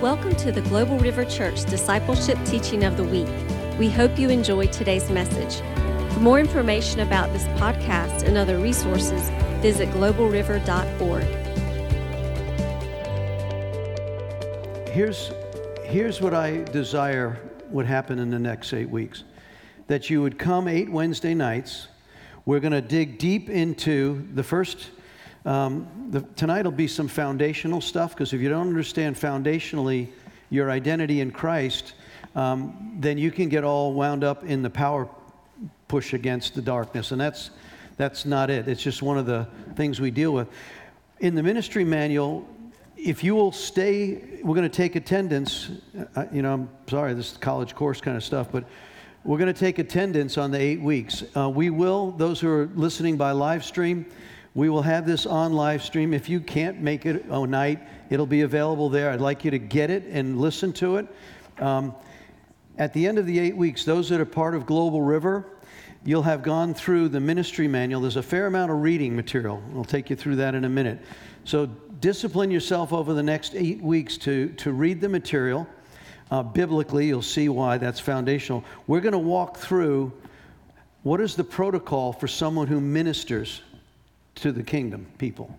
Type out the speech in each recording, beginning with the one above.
Welcome to the Global River Church Discipleship Teaching of the Week. We hope you enjoy today's message. For more information about this podcast and other resources, visit globalriver.org. Here's, here's what I desire would happen in the next eight weeks that you would come eight Wednesday nights. We're going to dig deep into the first um, the, tonight will be some foundational stuff because if you don't understand foundationally your identity in Christ, um, then you can get all wound up in the power push against the darkness. And that's, that's not it. It's just one of the things we deal with. In the ministry manual, if you will stay, we're going to take attendance. Uh, you know, I'm sorry, this is college course kind of stuff, but we're going to take attendance on the eight weeks. Uh, we will, those who are listening by live stream, we will have this on live stream. If you can't make it a night, it'll be available there. I'd like you to get it and listen to it. Um, at the end of the eight weeks, those that are part of Global River, you'll have gone through the ministry manual. There's a fair amount of reading material. I'll take you through that in a minute. So discipline yourself over the next eight weeks to, to read the material. Uh, biblically, you'll see why that's foundational. We're going to walk through what is the protocol for someone who ministers to the kingdom people.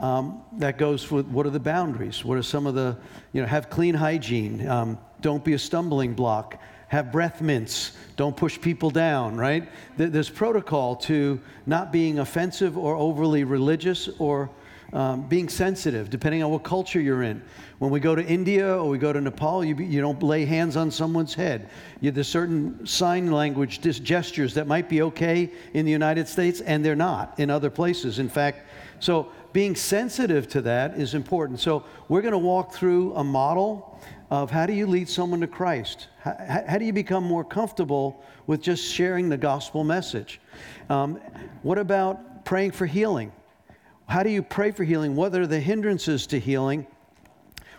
Um, that goes with what are the boundaries? What are some of the, you know, have clean hygiene, um, don't be a stumbling block, have breath mints, don't push people down, right? There's protocol to not being offensive or overly religious or um, being sensitive, depending on what culture you're in. When we go to India or we go to Nepal, you, you don't lay hands on someone's head. You, there's certain sign language gestures that might be okay in the United States, and they're not in other places. In fact, so being sensitive to that is important. So we're going to walk through a model of how do you lead someone to Christ? How, how do you become more comfortable with just sharing the gospel message? Um, what about praying for healing? How do you pray for healing? What are the hindrances to healing?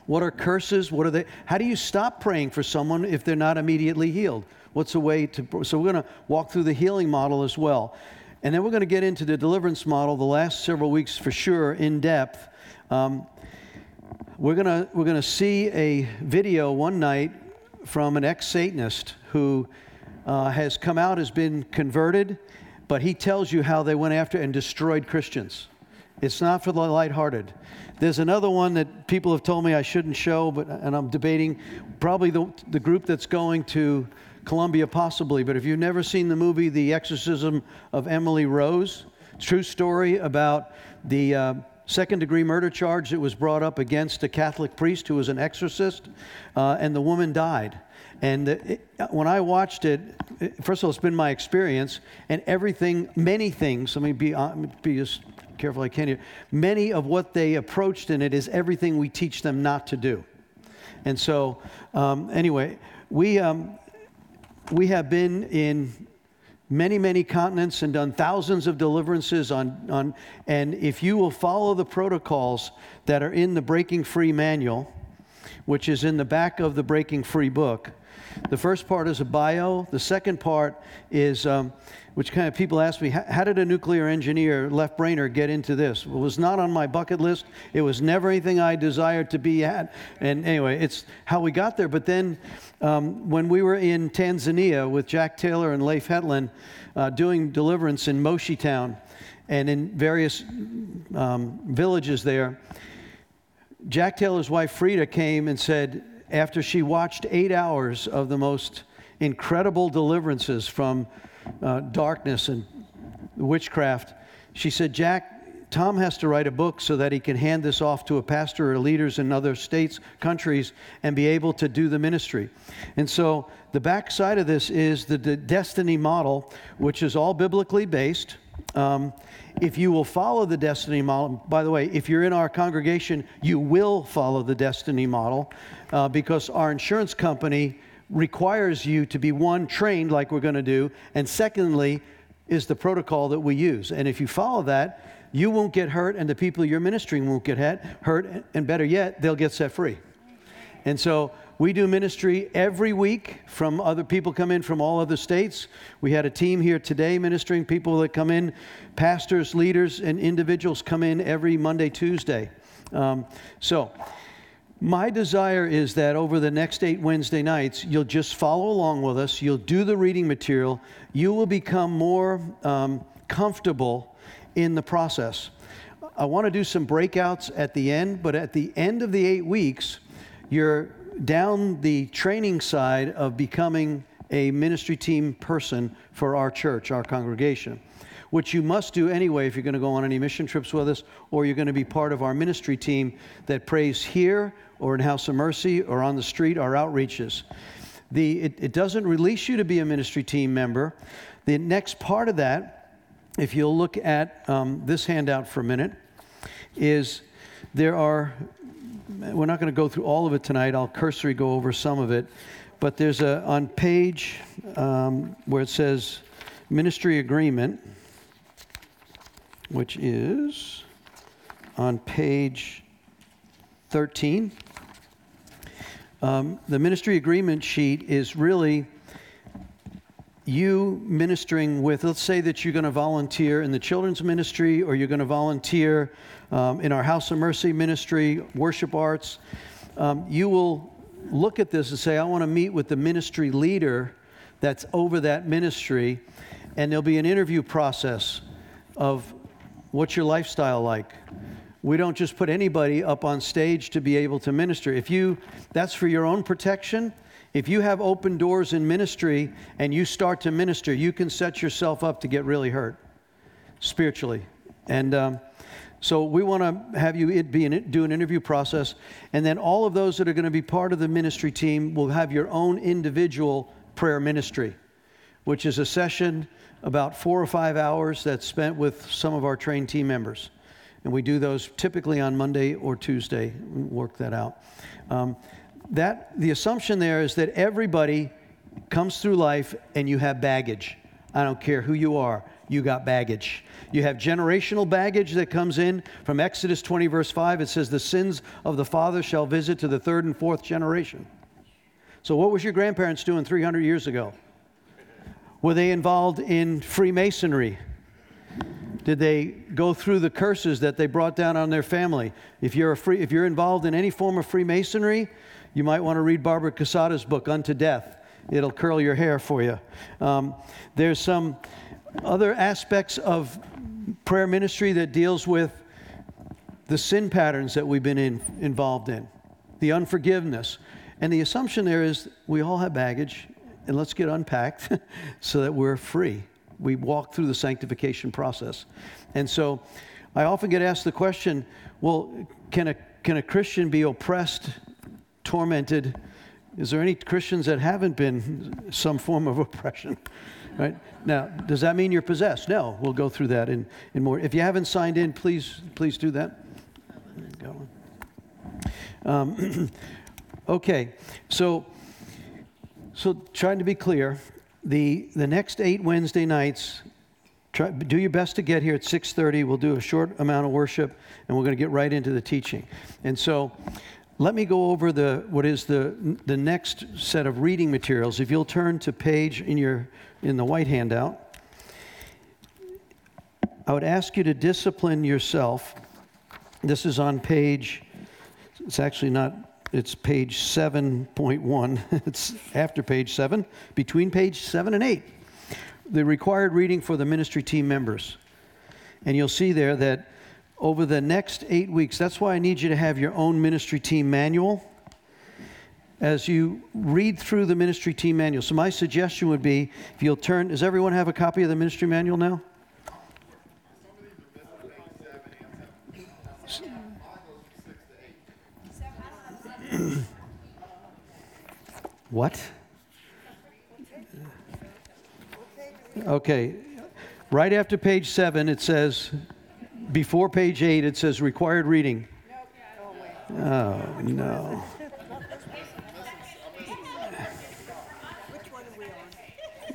What are curses? What are they? How do you stop praying for someone if they're not immediately healed? What's a way to? So we're going to walk through the healing model as well, and then we're going to get into the deliverance model. The last several weeks, for sure, in depth. Um, we're going to we're to see a video one night from an ex-Satanist who uh, has come out, has been converted, but he tells you how they went after and destroyed Christians. It's not for the lighthearted. There's another one that people have told me I shouldn't show, but and I'm debating probably the, the group that's going to Colombia, possibly. But if you've never seen the movie The Exorcism of Emily Rose, true story about the uh, second degree murder charge that was brought up against a Catholic priest who was an exorcist, uh, and the woman died. And it, when I watched it, first of all, it's been my experience, and everything, many things, let me be, uh, be as careful I can here. Many of what they approached in it is everything we teach them not to do. And so, um, anyway, we, um, we have been in many, many continents and done thousands of deliverances on, on, and if you will follow the protocols that are in the Breaking Free manual, which is in the back of the Breaking Free book, the first part is a bio. The second part is, um, which kind of people ask me, how did a nuclear engineer, left brainer, get into this? It was not on my bucket list. It was never anything I desired to be at. And anyway, it's how we got there. But then um, when we were in Tanzania with Jack Taylor and Leif Hetland uh, doing deliverance in Moshi Town and in various um, villages there, Jack Taylor's wife Friede came and said, after she watched eight hours of the most incredible deliverances from uh, darkness and witchcraft, she said, Jack, Tom has to write a book so that he can hand this off to a pastor or leaders in other states, countries, and be able to do the ministry. And so the backside of this is the, destiny model, which is all biblically based. Um, if you will follow the destiny model, by the way, if you're in our congregation, you will follow the destiny model uh, because our insurance company requires you to be one, trained like we're going to do, and secondly, is the protocol that we use. And if you follow that, you won't get hurt, and the people you're ministering won't get hurt, and better yet, they'll get set free. And so we do ministry every week from other people come in from all other states. We had a team here today ministering, people that come in, pastors, leaders, and individuals come in every Monday, Tuesday. Um, so My desire is that over the next eight Wednesday nights, you'll just follow along with us. You'll do the reading material. You will become more um, comfortable in the process. I want to do some breakouts at the end, but at the end of the eight weeks, you're down the training side of becoming a ministry team person for our church, our congregation, which you must do anyway if you're going to go on any mission trips with us or you're going to be part of our ministry team that prays here or in House of Mercy or on the street, our outreaches. The, it, it doesn't release you to be a ministry team member. The next part of that, if you'll look at um, this handout for a minute, is there are, we're not going to go through all of it tonight, I'll cursory go over some of it, but there's a, on page um, where it says ministry agreement, which is on page 13. Um, the ministry agreement sheet is really you ministering with, let's say that you're going to volunteer in the children's ministry or you're going to volunteer um, in our House of Mercy ministry, worship arts. Um, you will look at this and say, I want to meet with the ministry leader that's over that ministry, and there'll be an interview process of what's your lifestyle like? We don't just put anybody up on stage to be able to minister. If you, that's for your own protection. If you have open doors in ministry and you start to minister, you can set yourself up to get really hurt spiritually. And um, so we want to have you it be an, do an interview process, and then all of those that are going to be part of the ministry team will have your own individual prayer ministry, which is a session about four or five hours that's spent with some of our trained team members and we do those typically on Monday or Tuesday. Work that out. Um, that the assumption there is that everybody comes through life and you have baggage. I don't care who you are, you got baggage. You have generational baggage that comes in from Exodus 20, verse 5. It says, The sins of the father shall visit to the third and fourth generation. So, what was your grandparents doing 300 years ago? Were they involved in Freemasonry? Did they go through the curses that they brought down on their family? If you're, free, if you're involved in any form of Freemasonry, you might want to read Barbara Casada's book, Unto Death. It'll curl your hair for you. Um, there's some other aspects of prayer ministry that deals with the sin patterns that we've been in, involved in, the unforgiveness. And the assumption there is we all have baggage, and let's get unpacked so that we're free we walk through the sanctification process. And so I often get asked the question well, can a, can a Christian be oppressed, tormented? Is there any Christians that haven't been some form of oppression? Right? Now, does that mean you're possessed? No. We'll go through that in, in more. If you haven't signed in, please, please do that. Um, okay, so, so trying to be clear, the, the next eight Wednesday nights, try, do your best to get here at 6.30. We'll do a short amount of worship, and we're going to get right into the teaching. And so let me go over the, what is the, the next set of reading materials. If you'll turn to page in, your, in the white handout, I would ask you to discipline yourself. This is on page, it's actually not it's page 7.1. it's after page 7, between page 7 and 8. The required reading for the ministry team members. And you'll see there that over the next eight weeks, that's why I need you to have your own ministry team manual. As you read through the ministry team manual, so my suggestion would be if you'll turn, does everyone have a copy of the ministry manual now? what? Okay. Right after page seven, it says, before page eight, it says required reading. Oh, no.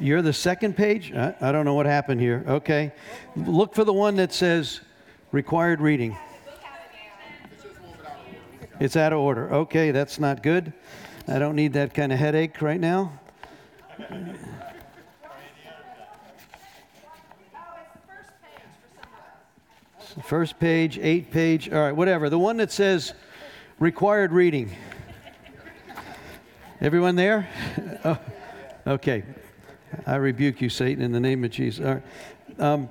You're the second page? I don't know what happened here. Okay. Look for the one that says required reading. It's out of order. Okay, that's not good. I don't need that kind of headache right now. First page, eight page, all right, whatever. The one that says required reading. Everyone there? Oh, okay. I rebuke you, Satan, in the name of Jesus. All right. Um,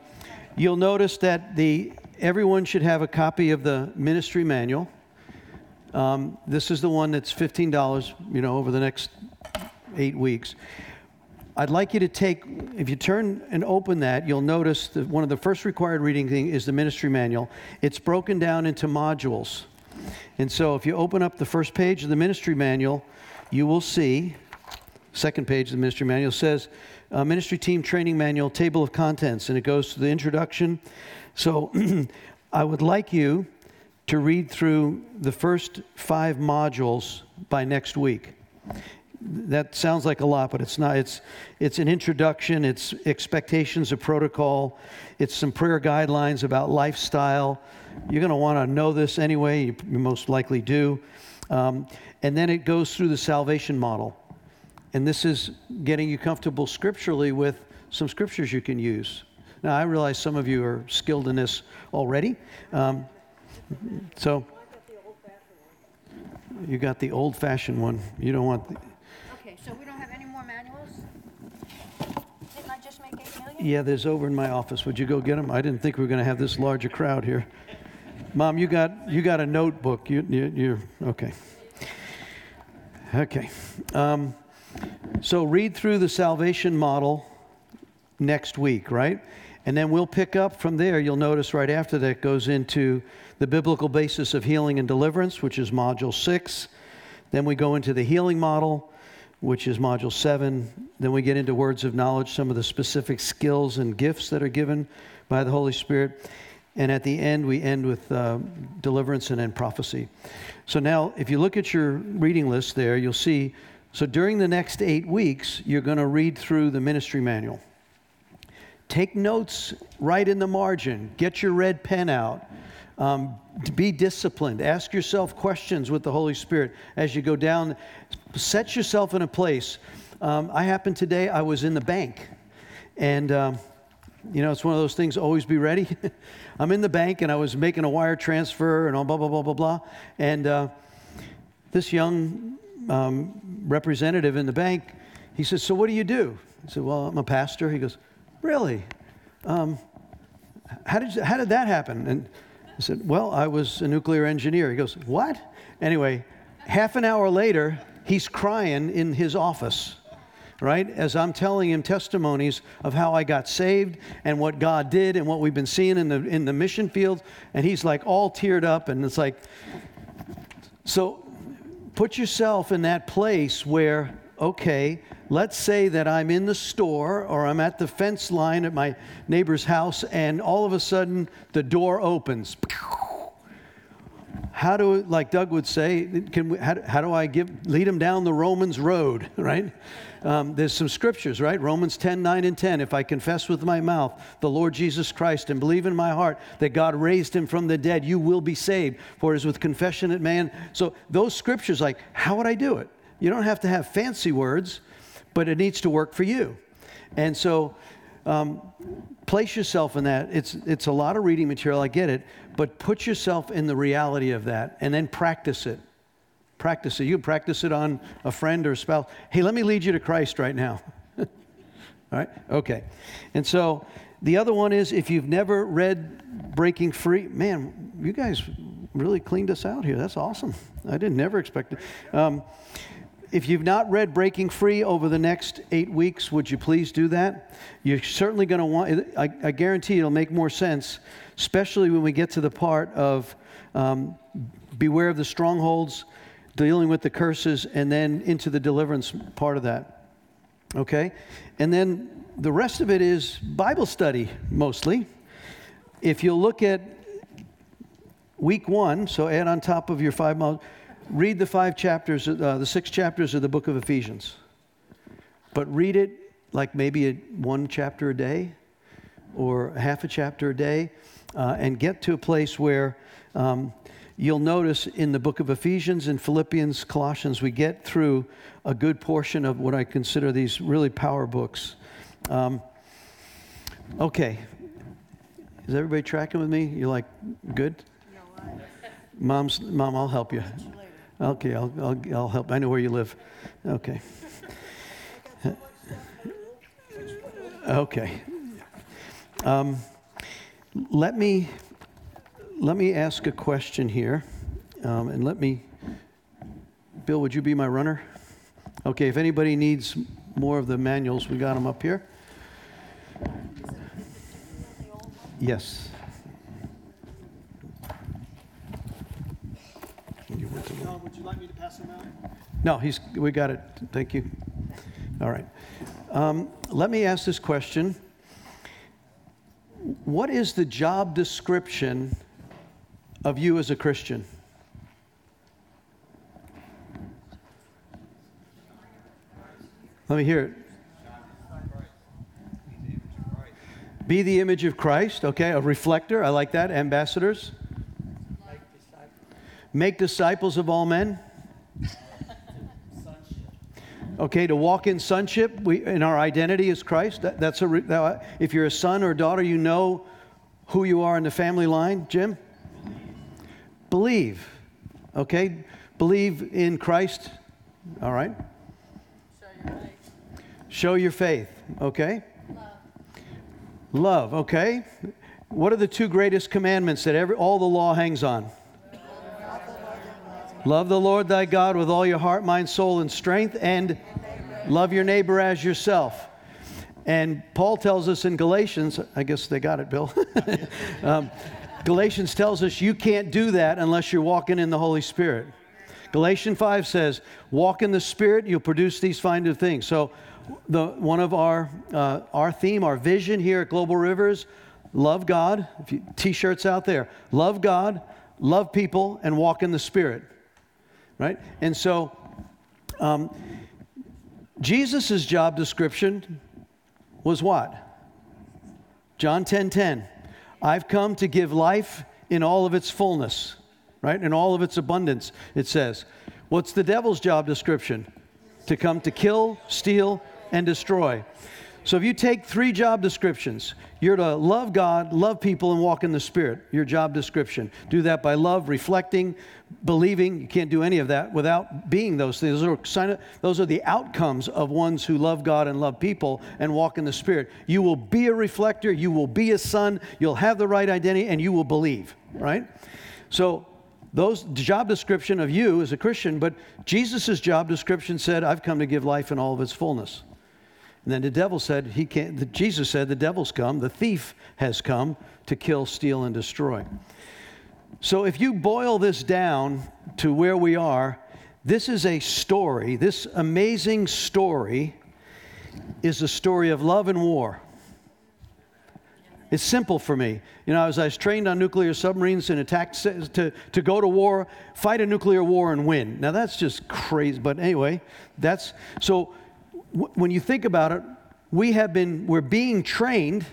you'll notice that the everyone should have a copy of the ministry manual. Um, this is the one that's fifteen dollars. You know, over the next eight weeks. I'd like you to take, if you turn and open that, you'll notice that one of the first required reading thing is the ministry manual. It's broken down into modules. And so if you open up the first page of the ministry manual, you will see, second page of the ministry manual says, uh, Ministry Team Training Manual, Table of Contents, and it goes to the introduction. So I would like you to read through the first five modules by next week that sounds like a lot, but it's not. It's, it's an introduction, it's expectations of protocol, it's some prayer guidelines about lifestyle. You're going to want to know this anyway, you most likely do. Um, and then it goes through the salvation model. And this is getting you comfortable scripturally with some scriptures you can use. Now, I realize some of you are skilled in this already. Um, so, you got the old fashioned one. You don't want. The, so we don't have any more manuals? Didn't I just make eight million? Yeah, there's over in my office. Would you go get them? I didn't think we were going to have this large a crowd here. Mom, you got you got a notebook. You you you're okay. Okay. Um, so read through the salvation model next week, right? And then we'll pick up from there. You'll notice right after that goes into the biblical basis of healing and deliverance, which is module six. Then we go into the healing model which is module seven. Then we get into words of knowledge, some of the specific skills and gifts that are given by the Holy Spirit. And at the end, we end with uh, deliverance and then prophecy. So now, if you look at your reading list there, you'll see. So during the next eight weeks, you're going to read through the ministry manual. Take notes right in the margin. Get your red pen out. Um, be disciplined. Ask yourself questions with the Holy Spirit as you go down. Set yourself in a place. Um, I happened today, I was in the bank. And, um, you know, it's one of those things, always be ready. I'm in the bank and I was making a wire transfer and all blah, blah, blah, blah, blah. And uh, this young um, representative in the bank, he says, So what do you do? I said, Well, I'm a pastor. He goes, Really? Um, how, did, how did that happen? And I said, Well, I was a nuclear engineer. He goes, What? Anyway, half an hour later, he's crying in his office, right? As I'm telling him testimonies of how I got saved and what God did and what we've been seeing in the, in the mission field. And he's like all teared up. And it's like, so put yourself in that place where, okay, let's say that I'm in the store or I'm at the fence line at my neighbor's house and all of a sudden the door opens. How do, like Doug would say, can we, how, how do I give, lead them down the Romans road, right? Um, there's some scriptures, right? Romans 10, 9, and 10. If I confess with my mouth the Lord Jesus Christ and believe in my heart that God raised him from the dead, you will be saved. For it is with confession that man. So those scriptures, like, how would I do it? You don't have to have fancy words but it needs to work for you. And so, um, place yourself in that. It's, it's a lot of reading material, I get it, but put yourself in the reality of that and then practice it. Practice it. You can practice it on a friend or a spouse. Hey, let me lead you to Christ right now. All right? Okay. And so the other one is if you've never read Breaking Free, man, you guys really cleaned us out here. That's awesome. I didn't never expect it. Um, if you've not read Breaking Free over the next eight weeks, would you please do that? You're certainly going to want, I, I, guarantee it'll make more sense, especially when we get to the part of um, beware of the strongholds, dealing with the curses, and then into the deliverance part of that. Okay? And then the rest of it is Bible study mostly. If you look at week one, so add on top of your five miles read the five chapters, uh, the six chapters of the book of Ephesians, but read it like maybe a, one chapter a day or half a chapter a day, uh, and get to a place where um, you'll notice in the book of Ephesians and Philippians, Colossians, we get through a good portion of what I consider these really power books. Um, okay. Is everybody tracking with me? You're like, good? Mom's, Mom, I'll help you. Okay, I'll, I'll, I'll help. I know where you live. Okay. Okay. Um, let me let me ask a question here, um, and let me. Bill, would you be my runner? Okay. If anybody needs more of the manuals, we got them up here. Yes. You to- John, would you like me to pass them out? no, he's, we got it. Thank you. All right. Um, let me ask this question. What is the job description of you as a Christian? Let me hear it. Be the image of Christ, okay, a reflector, I like that. Ambassadors. Make disciples of all men. Okay, to walk in sonship, we, in our identity as Christ. That, that's a. That, if you're a son or a daughter, you know who you are in the family line. Jim. Believe. Okay, believe in Christ. All right. Show your faith. Okay. Love. Okay. What are the two greatest commandments that every all the law hangs on? Love the Lord thy God with all your heart, mind, soul, and strength, and love your neighbor as yourself. And Paul tells us in Galatians, I guess they got it, Bill. um, Galatians tells us you can't do that unless you're walking in the Holy Spirit. Galatians 5 says, Walk in the Spirit, you'll produce these kind of things. So, the, one of our, uh, our theme, our vision here at Global Rivers, love God. T shirts out there. Love God, love people, and walk in the Spirit right? And so, um, Jesus' job description was what? John 10 10. I've come to give life in all of its fullness, right? In all of its abundance, it says. What's the devil's job description? To come to kill, steal, and destroy. So if you take three job descriptions, you're to love God, love people, and walk in the Spirit. Your job description. Do that by love, reflecting, believing. You can't do any of that without being those things. Those are, those are the outcomes of ones who love God and love people and walk in the Spirit. You will be a reflector, you will be a son, you'll have the right identity, and you will believe, right? So those job description of you as a Christian, but Jesus' job description said, I've come to give life in all of its fullness. And then the devil said, he can't, Jesus said, the devil's come, the thief has come to kill, steal, and destroy. So if you boil this down to where we are, this is a story, this amazing story is a story of love and war. It's simple for me. You know, as I was trained on nuclear submarines and attack to, to go to war, fight a nuclear war and win. Now that's just crazy. But anyway, that's so when you think about it, we have been, we're being trained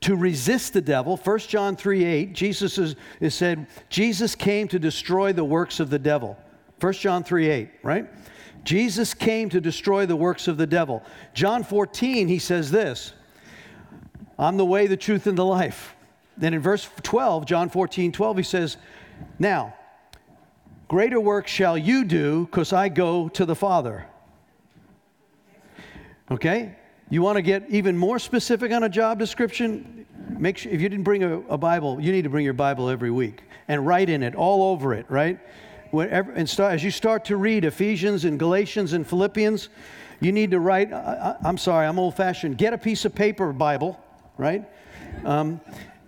to resist the devil. 1 John 3 8, Jesus is, is said, Jesus came to destroy the works of the devil. 1 John 3 8, right? Jesus came to destroy the works of the devil. John 14, he says this I'm the way, the truth, and the life. Then in verse 12, John 14 12, he says, Now, greater work shall you do because I go to the Father. Okay? You want to get even more specific on a job description? Make sure if you didn't bring a, a, Bible, you need to bring your Bible every week and write in it, all over it, right? Whenever, and start, as you start to read Ephesians and Galatians and Philippians, you need to write. I, am sorry, I'm old fashioned. Get a piece of paper, Bible, right? Um,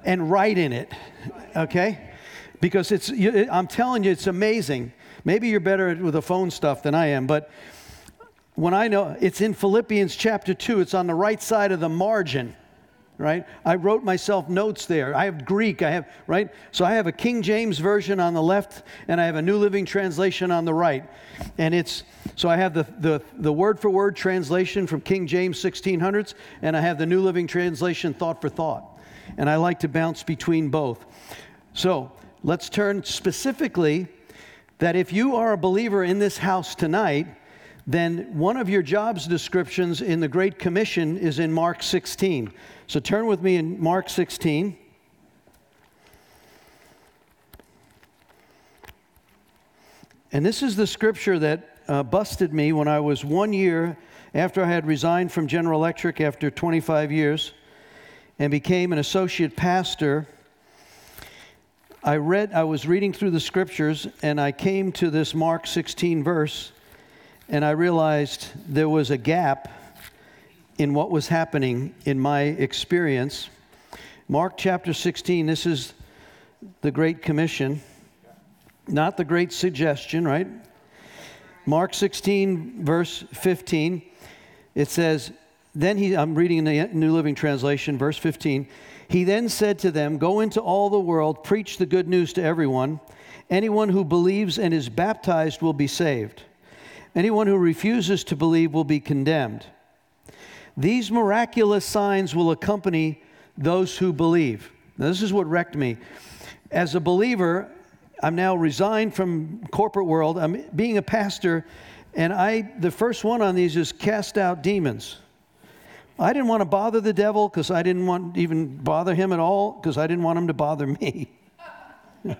and write in it, okay? Because it's, I'm telling you, it's amazing. Maybe you're better with the phone stuff than I am, but when I know it's in Philippians chapter 2, it's on the right side of the margin, right? I wrote myself notes there. I have Greek, I have, right? So I have a King James version on the left, and I have a New Living Translation on the right. And it's, so I have the, the, the word for word translation from King James 1600s, and I have the New Living Translation thought for thought. And I like to bounce between both. So let's turn specifically that if you are a believer in this house tonight, then one of your jobs descriptions in the Great Commission is in Mark 16. So turn with me in Mark 16. And this is the scripture that uh, busted me when I was one year after I had resigned from General Electric after 25 years and became an associate pastor. I read, I was reading through the scriptures and I came to this Mark 16 verse and I realized there was a gap in what was happening in my experience. Mark chapter 16, this is the Great Commission, not the Great Suggestion, right? Mark 16, verse 15, it says, Then he, I'm reading in the New Living Translation, verse 15. He then said to them, Go into all the world, preach the good news to everyone. Anyone who believes and is baptized will be saved. Anyone who refuses to believe will be condemned. These miraculous signs will accompany those who believe. Now, this is what wrecked me. As a believer, I'm now resigned from corporate world. I'm being a pastor, and I the first one on these is cast out demons. I didn't want to bother the devil because I didn't want even bother him at all because I didn't want him to bother me.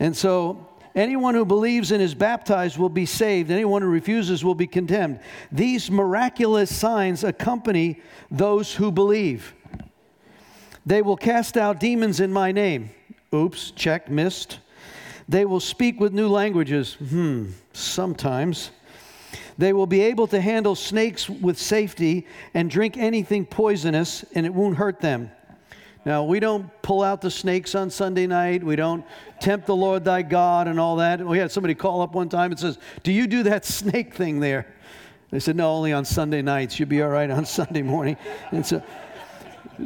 and so anyone who believes and is baptized will be saved. Anyone who refuses will be condemned. These miraculous signs accompany those who believe. They will cast out demons in my name. Oops, check, missed. They will speak with new languages. Hmm, sometimes. They will be able to handle snakes with safety and drink anything poisonous, and it won't hurt them. Now, we don't pull out the snakes on Sunday night. We don't tempt the Lord thy God and all that. We had somebody call up one time and says, Do you do that snake thing there? They said, No, only on Sunday nights. You'll be all right on Sunday morning. And so,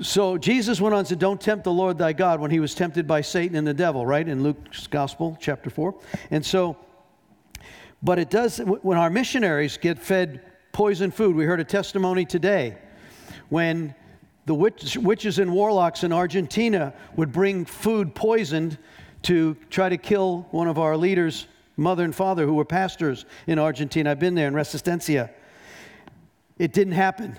so Jesus went on and said, Don't tempt the Lord thy God when he was tempted by Satan and the devil, right? In Luke's Gospel, chapter 4. And so, but it does, when our missionaries get fed poison food, we heard a testimony today when the witch, witches and warlocks in Argentina would bring food poisoned to try to kill one of our leaders, mother and father, who were pastors in Argentina. I've been there in Resistencia. It didn't happen.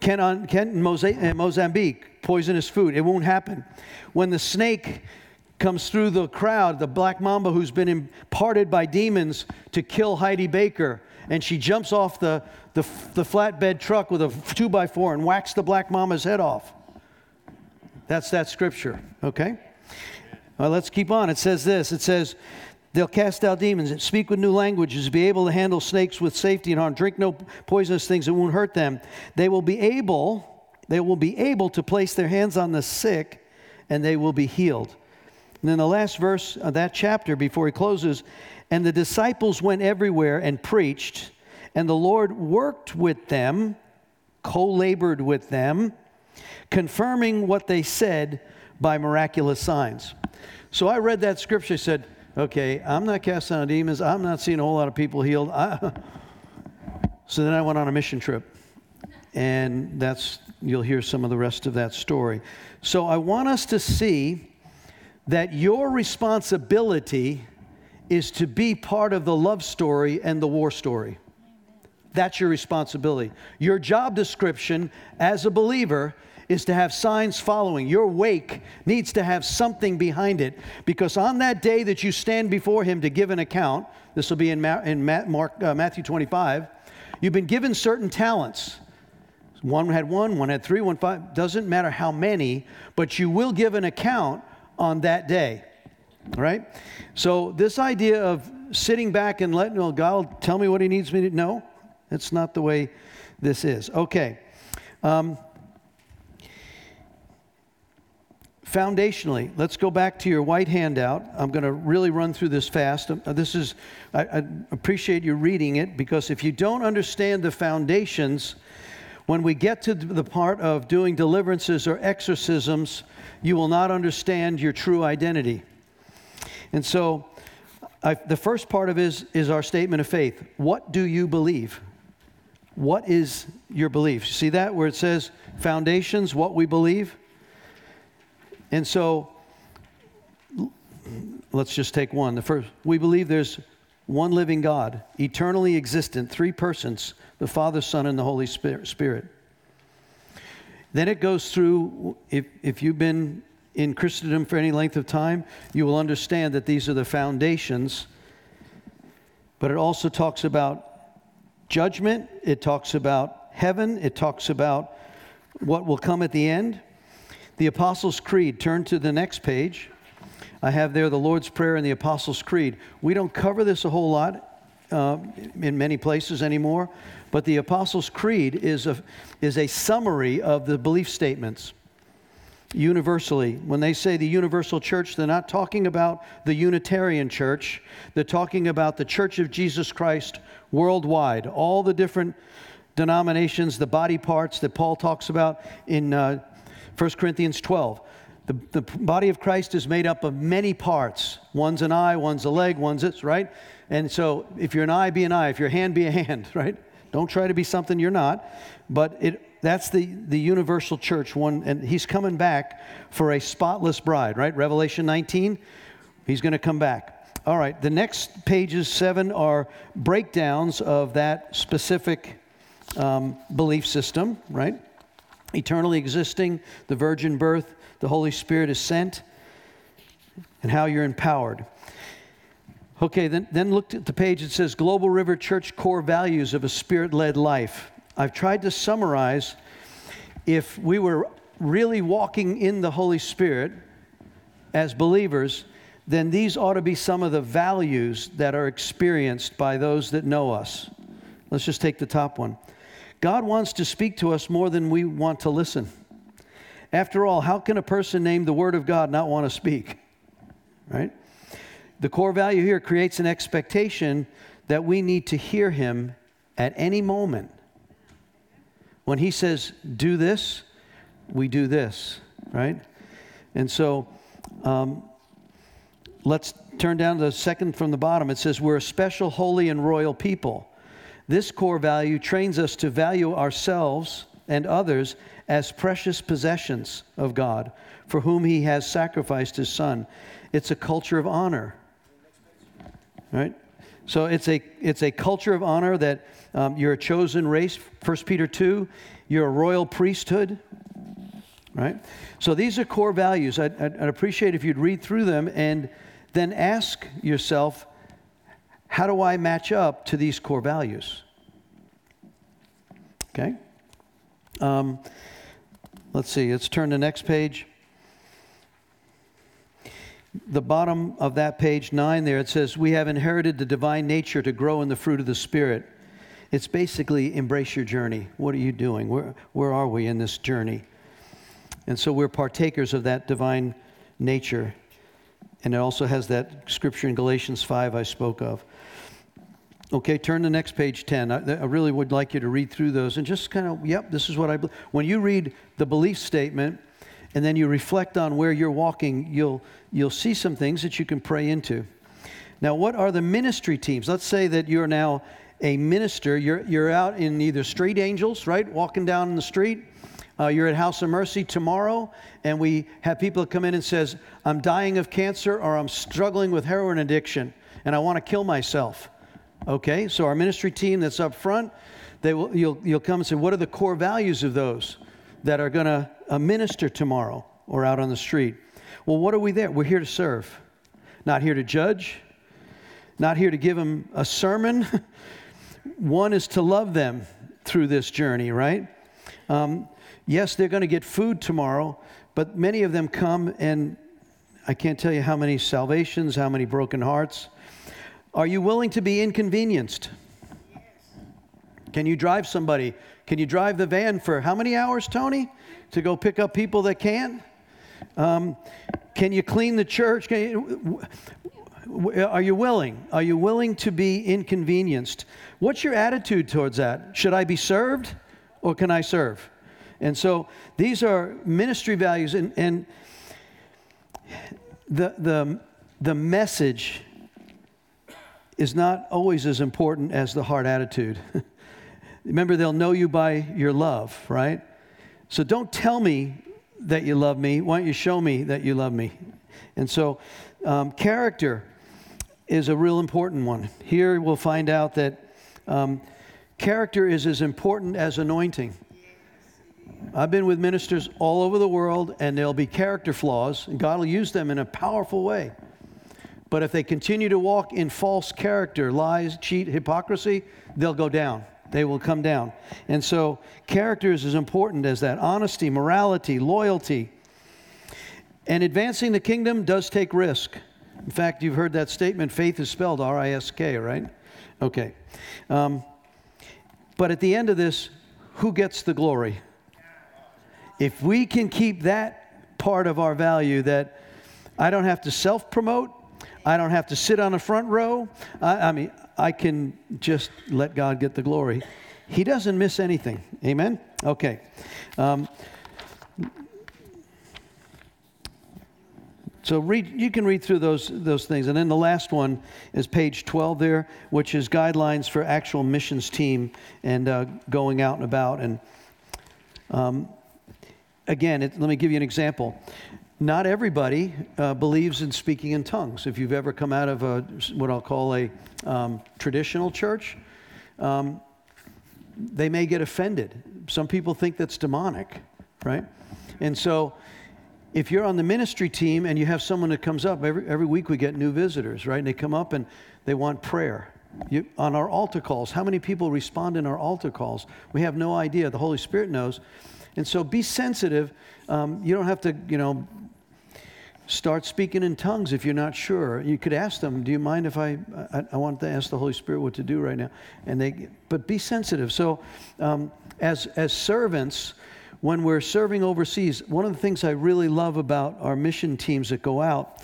Kent in uh, Mozambique, poisonous food. It won't happen. When the snake comes through the crowd, the black mamba who's been imparted by demons to kill Heidi Baker, and she jumps off the, the, the flatbed truck with a two by four and whacks the black mamba's head off. That's that scripture, okay? Well, let's keep on. It says this it says, They'll cast out demons, speak with new languages, be able to handle snakes with safety and harm, drink no poisonous things that won't hurt them. They will be able, they will be able to place their hands on the sick and they will be healed. And then the last verse of that chapter before he closes, and the disciples went everywhere and preached, and the Lord worked with them, co labored with them, confirming what they said by miraculous signs. So I read that scripture, said, okay, I'm not casting out demons. I'm not seeing a whole lot of people healed. I, so then I went on a mission trip. And that's, you'll hear some of the rest of that story. So I want us to see that your responsibility is to be part of the love story and the war story. That's your responsibility. Your job description as a believer is to have signs following. Your wake needs to have something behind it because on that day that you stand before Him to give an account, this will be in, Ma- in Ma- Mark, uh, Matthew 25, you've been given certain talents. One had one, one had three, one five. Doesn't matter how many, but you will give an account on that day. All right? So, this idea of sitting back and letting well, God tell me what He needs me to know, that's not the way this is. Okay. Um, foundationally, let's go back to your white handout. I'm going to really run through this fast. Um, this is, I, I, appreciate you reading it because if you don't understand the foundations, when we get to the part of doing deliverances or exorcisms, you will not understand your true identity. And so, I, the first part of is, is our statement of faith. What do you believe? What is your belief? See that where it says foundations, what we believe? And so, let's just take one. The first, we believe there's one living God, eternally existent, three persons the Father, Son, and the Holy Spirit. Then it goes through, if, if you've been in Christendom for any length of time, you will understand that these are the foundations but it also talks about judgment, it talks about heaven, it talks about what will come at the end. The Apostles' Creed, turn to the next page. I have there the Lord's Prayer and the Apostles' Creed. We don't cover this a whole lot uh, in many places anymore, but the Apostles' Creed is a, is a summary of the belief statements universally. When they say the universal church, they're not talking about the Unitarian church. They're talking about the church of Jesus Christ worldwide, all the different denominations, the body parts that Paul talks about in uh, 1 Corinthians 12. The, the body of Christ is made up of many parts. One's an eye, one's a leg, one's this, right? And so if you're an eye, be an eye. If you're a hand, be a hand, right? Don't try to be something you're not. But it, that's the, the universal church one, and he's coming back for a spotless bride, right? Revelation 19, he's going to come back. All right, the next pages, seven, are breakdowns of that specific um, belief system, right? Eternally existing, the virgin birth, the Holy Spirit is sent, and how you're empowered. Okay, then, then look at the page. It says Global River Church core values of a spirit led life. I've tried to summarize if we were really walking in the Holy Spirit as believers, then these ought to be some of the values that are experienced by those that know us. Let's just take the top one. God wants to speak to us more than we want to listen. After all, how can a person named the Word of God not want to speak? Right? The core value here creates an expectation that we need to hear Him at any moment. When He says, do this, we do this, right? And so, um, let's turn down to the second from the bottom. It says, We're a special, holy, and royal people. This core value trains us to value ourselves and others as precious possessions of God, for whom He has sacrificed His Son. It's a culture of honor. Right? So it's a, it's a culture of honor that um, you're a chosen race. 1 Peter 2, you're a royal priesthood. Right? So these are core values. I'd, I'd appreciate if you'd read through them and then ask yourself, how do I match up to these core values? Okay? Um, let's see, let's turn to the next page. The bottom of that page nine there, it says, We have inherited the divine nature to grow in the fruit of the Spirit. It's basically embrace your journey. What are you doing? Where, where are we in this journey? And so we're partakers of that divine nature. And it also has that scripture in Galatians 5 I spoke of. Okay, turn to next page 10. I, I, really would like you to read through those and just kind of, yep, this is what I believe. When you read the belief statement and then you reflect on where you're walking, you'll, you'll see some things that you can pray into. Now, what are the ministry teams? Let's say that you're now a minister. You're, you're out in either street angels, right, walking down in the street, uh, you're at House of Mercy tomorrow, and we have people come in and says, "I'm dying of cancer, or I'm struggling with heroin addiction, and I want to kill myself." Okay, so our ministry team that's up front, they will, you'll, you'll come and say, "What are the core values of those that are going to uh, minister tomorrow or out on the street?" Well, what are we there? We're here to serve, not here to judge, not here to give them a sermon. One is to love them through this journey, right? Um, Yes, they're going to get food tomorrow, but many of them come and I can't tell you how many salvations, how many broken hearts. Are you willing to be inconvenienced? Yes. Can you drive somebody? Can you drive the van for how many hours, Tony, to go pick up people that can? Um, can you clean the church? You, are you willing? Are you willing to be inconvenienced? What's your attitude towards that? Should I be served or can I serve? And so these are ministry values, and, and the, the, the message is not always as important as the heart attitude. Remember, they'll know you by your love, right? So don't tell me that you love me. Why don't you show me that you love me? And so, um, character is a real important one. Here we'll find out that um, character is as important as anointing. I've been with ministers all over the world, and there'll be character flaws, and God will use them in a powerful way. But if they continue to walk in false character, lies, cheat, hypocrisy, they'll go down. They will come down. And so, character is as important as that honesty, morality, loyalty. And advancing the kingdom does take risk. In fact, you've heard that statement faith is spelled R I S K, right? Okay. Um, but at the end of this, who gets the glory? If we can keep that part of our value that I don't have to self promote, I don't have to sit on the front row, I, I, mean, I can just let God get the glory. He doesn't miss anything. Amen? Okay. Um, So read, you can read through those, those things. And then the last one is page 12 there, which is guidelines for actual missions team and uh, going out and about. And um, again, it, let me give you an example. Not everybody uh, believes in speaking in tongues. If you've ever come out of a, what I'll call a um, traditional church, um, they may get offended. Some people think that's demonic, right? And so if you're on the ministry team and you have someone that comes up, every, every week we get new visitors, right? And they come up and they want prayer. You, on our altar calls, how many people respond in our altar calls? We have no idea. The Holy Spirit knows. And so be sensitive. Um, you don't have to, you know, start speaking in tongues if you're not sure. You could ask them, "Do you mind if I? I, I want to ask the Holy Spirit what to do right now." And they, but be sensitive. So, um, as as servants, when we're serving overseas, one of the things I really love about our mission teams that go out,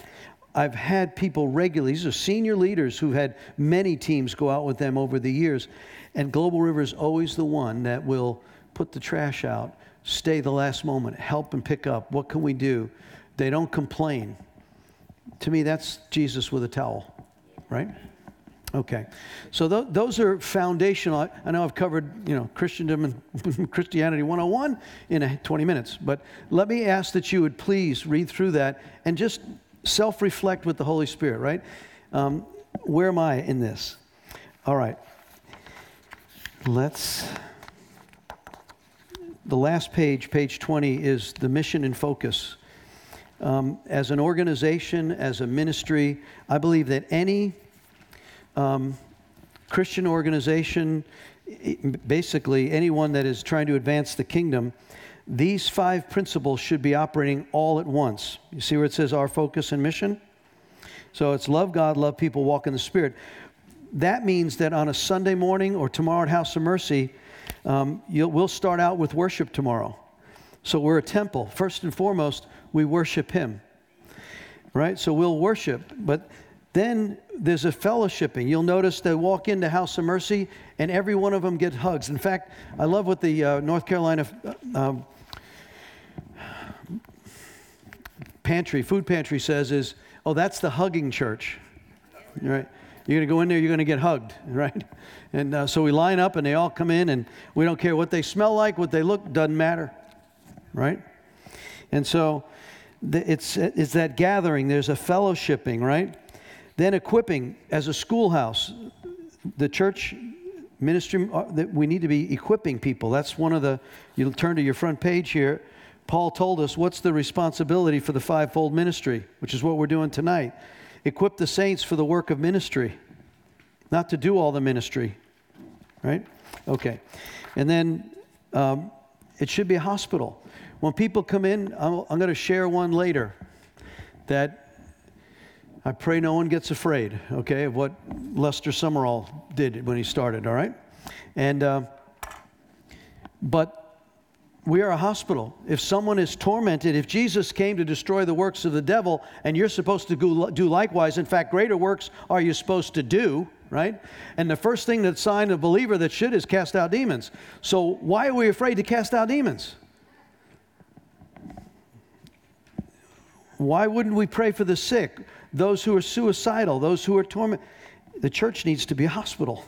I've had people regularly, these are senior leaders who've had many teams go out with them over the years. And Global River is always the one that will put the trash out, stay the last moment, help and pick up. What can we do? They don't complain. To me, that's Jesus with a towel, right? Okay, so th- those are foundational. I, know I've covered, you know, Christendom and Christianity 101 in a, 20 minutes, but let me ask that you would please read through that and just self-reflect with the Holy Spirit. Right? Um, where am I in this? All right. Let's. The last page, page 20, is the mission and focus. Um, as an organization, as a ministry, I believe that any um, Christian organization, basically anyone that is trying to advance the kingdom, these five principles should be operating all at once. You see where it says our focus and mission? So it's love God, love people, walk in the Spirit. That means that on a Sunday morning or tomorrow at House of Mercy, um, we'll start out with worship tomorrow. So we're a temple. First and foremost, we worship Him. Right? So we'll worship. But then there's a fellowshipping. You'll notice they walk into House of Mercy and every one of them get hugs. In fact, I love what the uh, North Carolina uh, um, pantry, food pantry says is, oh, that's the hugging church. Right? You're going to go in there, you're going to get hugged, right? And uh, so we line up and they all come in and we don't care what they smell like, what they look, doesn't matter, right? And so it's, it's that gathering, there's a fellowshipping, right? Then equipping as a schoolhouse. The church ministry, uh, that we need to be equipping people. That's one of the, you'll turn to your front page here. Paul told us what's the responsibility for the fivefold ministry, which is what we're doing tonight. Equip the saints for the work of ministry, not to do all the ministry, right? Okay. And then um, it should be a hospital. When people come in, I'm, I'm going to share one later that I pray no one gets afraid, okay, of what Lester Sumrall did when he started, all right? And, uh, but we are a hospital. If someone is tormented, if Jesus came to destroy the works of the devil and you're supposed to do likewise, in fact, greater works are you supposed to do, right? And the first thing that sign a believer that should is cast out demons. So why are we afraid to cast out demons? Why wouldn't we pray for the sick? those who are suicidal, those who are tormented. The church needs to be a hospital.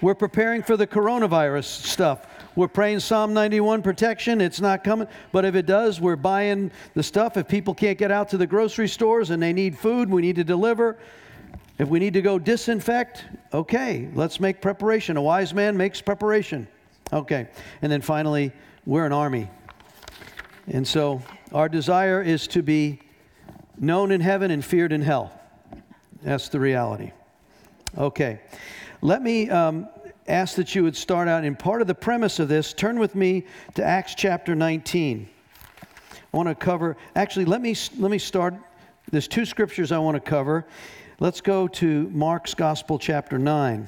We're preparing for the coronavirus stuff. We're praying Psalm 91 protection. It's not coming. But if it does, we're buying the stuff. If people can't get out to the grocery stores and they need food, we need to deliver. If we need to go disinfect, okay, let's make preparation. A wise man makes preparation. Okay. And then finally, we're an army. And so our desire is to be known in heaven and feared in hell. That's the reality. Okay. Let me um, ask that you would start out in part of the premise of this. Turn with me to Acts chapter 19. I want to cover, actually, let me, let me start. There's two scriptures I want to cover. Let's go to Mark's Gospel, chapter 9,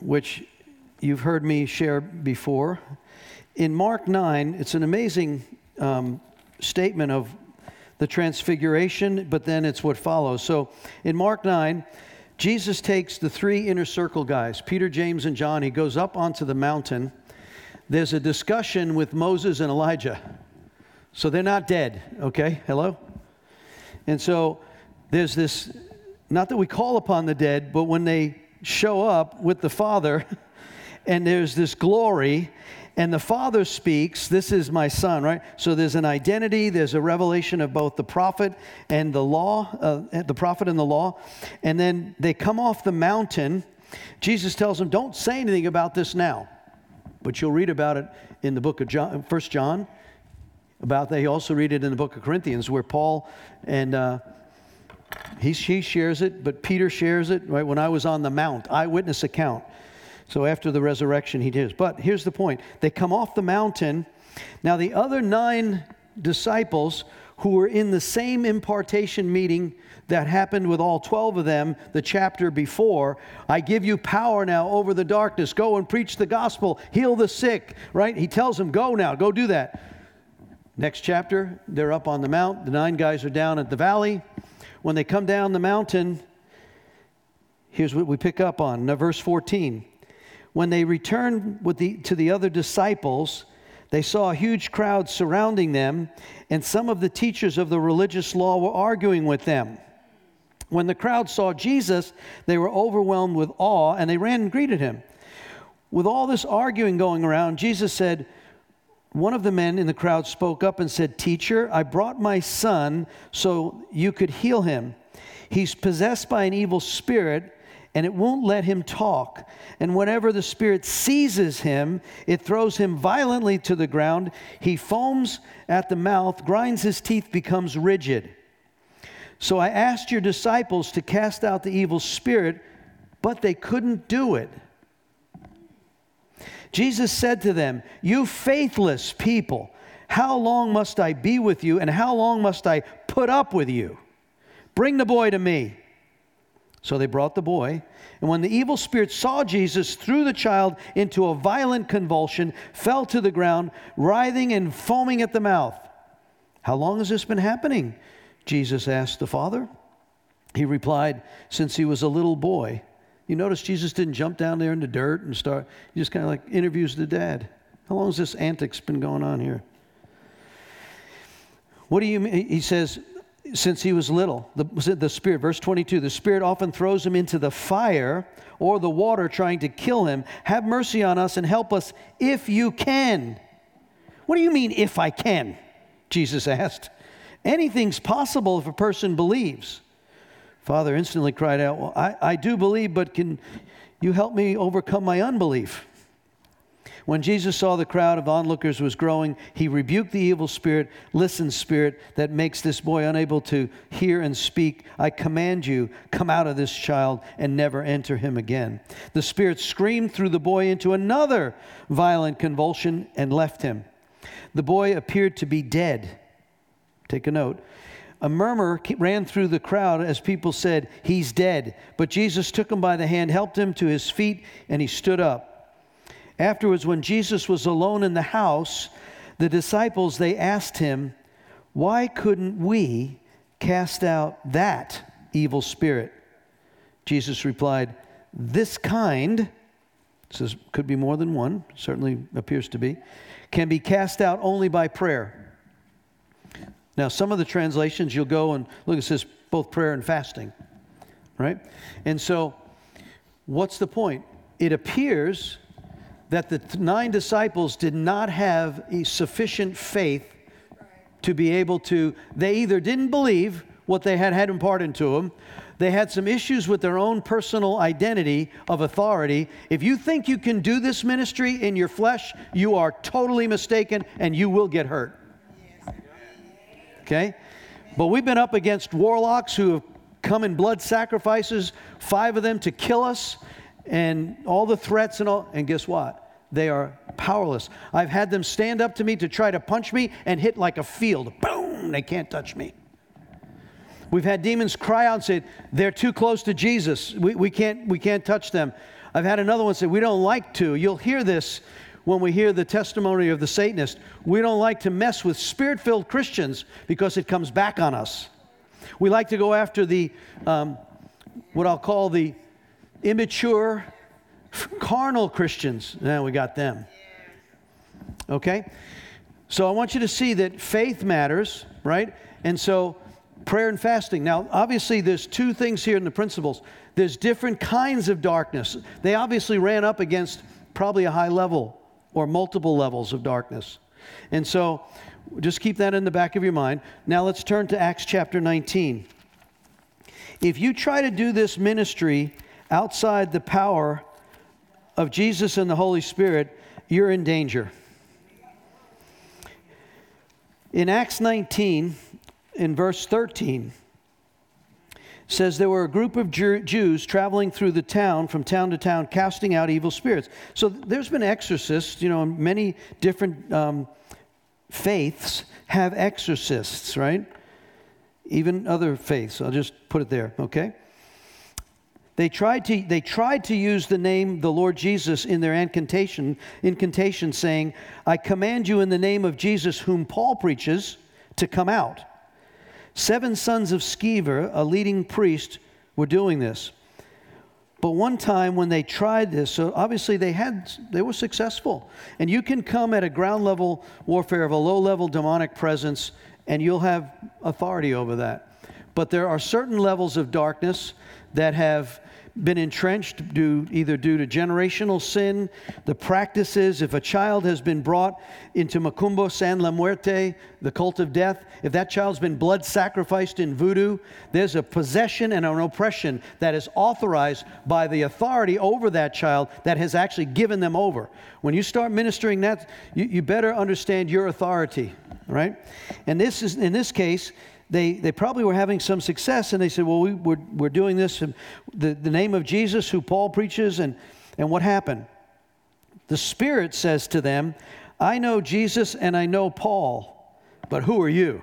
which you've heard me share before. In Mark 9, it's an amazing um, statement of the transfiguration, but then it's what follows. So in Mark 9, Jesus takes the three inner circle guys, Peter, James, and John. He goes up onto the mountain. There's a discussion with Moses and Elijah. So they're not dead, okay? Hello? And so there's this, not that we call upon the dead, but when they show up with the Father, and there's this glory, and the Father speaks, This is my Son, right? So there's an identity, there's a revelation of both the prophet and the law, uh, the prophet and the law. And then they come off the mountain. Jesus tells them, Don't say anything about this now. But you'll read about it in the book of John, 1 John about that. You also read it in the book of Corinthians where Paul and uh, he, he shares it, but Peter shares it, right? When I was on the Mount, eyewitness account. So after the resurrection, he did. But here's the point they come off the mountain. Now, the other nine disciples who were in the same impartation meeting that happened with all 12 of them the chapter before. I give you power now over the darkness. Go and preach the gospel, heal the sick, right? He tells them, Go now, go do that. Next chapter, they're up on the mount. The nine guys are down at the valley. When they come down the mountain, here's what we pick up on. Now, verse 14. When they returned the, to the other disciples, they saw a huge crowd surrounding them, and some of the teachers of the religious law were arguing with them. When the crowd saw Jesus, they were overwhelmed with awe, and they ran and greeted him. With all this arguing going around, Jesus said, one of the men in the crowd spoke up and said, Teacher, I brought my son so you could heal him. He's possessed by an evil spirit and it won't let him talk. And whenever the spirit seizes him, it throws him violently to the ground. He foams at the mouth, grinds his teeth, becomes rigid. So I asked your disciples to cast out the evil spirit, but they couldn't do it. Jesus said to them, You faithless people, how long must I be with you, and how long must I put up with you? Bring the boy to me. So they brought the boy. And when the evil spirit saw Jesus, threw the child into a violent convulsion, fell to the ground, writhing and foaming at the mouth. How long has this been happening? Jesus asked the father. He replied, Since he was a little boy. You notice Jesus didn't jump down there in the dirt and start, he just kind of like interviews the dad. How long has this antics been going on here? What do you mean? He says, since he was little, the, the Spirit, verse 22, the Spirit often throws him into the fire or the water trying to kill him. Have mercy on us and help us if you can. What do you mean, if I can? Jesus asked. Anything's possible if a person believes. Father instantly cried out, Well, I, I do believe, but can you help me overcome my unbelief? When Jesus saw the crowd of onlookers was growing, he rebuked the evil spirit, listen, spirit, that makes this boy unable to hear and speak. I command you, come out of this child and never enter him again. The spirit screamed through the boy into another violent convulsion and left him. The boy appeared to be dead. Take a note. A murmur ran through the crowd as people said, He's dead. But Jesus took him by the hand, helped him to his feet, and he stood up. Afterwards, when Jesus was alone in the house, the disciples they asked him, Why couldn't we cast out that evil spirit? Jesus replied, This kind, says could be more than one, certainly appears to be, can be cast out only by prayer. Now, some of the translations you'll go and look, it says both prayer and fasting, right? And so, what's the point? It appears that the nine disciples did not have sufficient faith to be able to, they either didn't believe what they had had imparted to them, they had some issues with their own personal identity of authority. If you think you can do this ministry in your flesh, you are totally mistaken and you will get hurt okay? But we've been up against warlocks who have come in blood sacrifices, five of them to kill us, and all the threats and all. And guess what? They are powerless. I've had them stand up to me to try to punch me and hit like a field. Boom! They can't touch me. We've had demons cry out and say, they're too close to Jesus. We, we, can't, we can't touch them. I've had another one say, we don't like to. You'll hear this when we hear the testimony of the Satanist. We don't like to mess with spirit filled Christians because it comes back on us. We like to go after the, um, what I'll call the immature, carnal Christians. Now we got them. Okay? So I want you to see that faith matters, right? And so prayer and fasting. Now, obviously, there's two things here in the principles. There's different kinds of darkness. They obviously ran up against probably a high level or multiple levels of darkness. And so just keep that in the back of your mind. Now let's turn to Acts chapter 19. If you try to do this ministry outside the power of Jesus and the Holy Spirit, you're in danger. In Acts 19, in verse 13 says there were a group of Jews traveling through the town from town to town casting out evil spirits. So there's been exorcists, you know, many different um, faiths have exorcists, right? Even other faiths. I'll just put it there, okay? They tried to, they tried to use the name the Lord Jesus in their incantation, incantation, saying, I command you in the name of Jesus, whom Paul preaches, to come out. Seven sons of Sceva, a leading priest, were doing this. But one time when they tried this, so obviously they had they were successful. And you can come at a ground level warfare of a low level demonic presence and you'll have authority over that. But there are certain levels of darkness that have been entrenched due, either due to generational sin, the practices. If a child has been brought into Macumba San La Muerte, the cult of death, if that child's been blood sacrificed in voodoo, there's a possession and an oppression that is authorized by the authority over that child that has actually given them over. When you start ministering that, you, you better understand your authority, right? And this is, in this case, they, they probably were having some success and they said, Well, we, we're, we're doing this in the, the name of Jesus, who Paul preaches. And, and what happened? The Spirit says to them, I know Jesus and I know Paul, but who are you?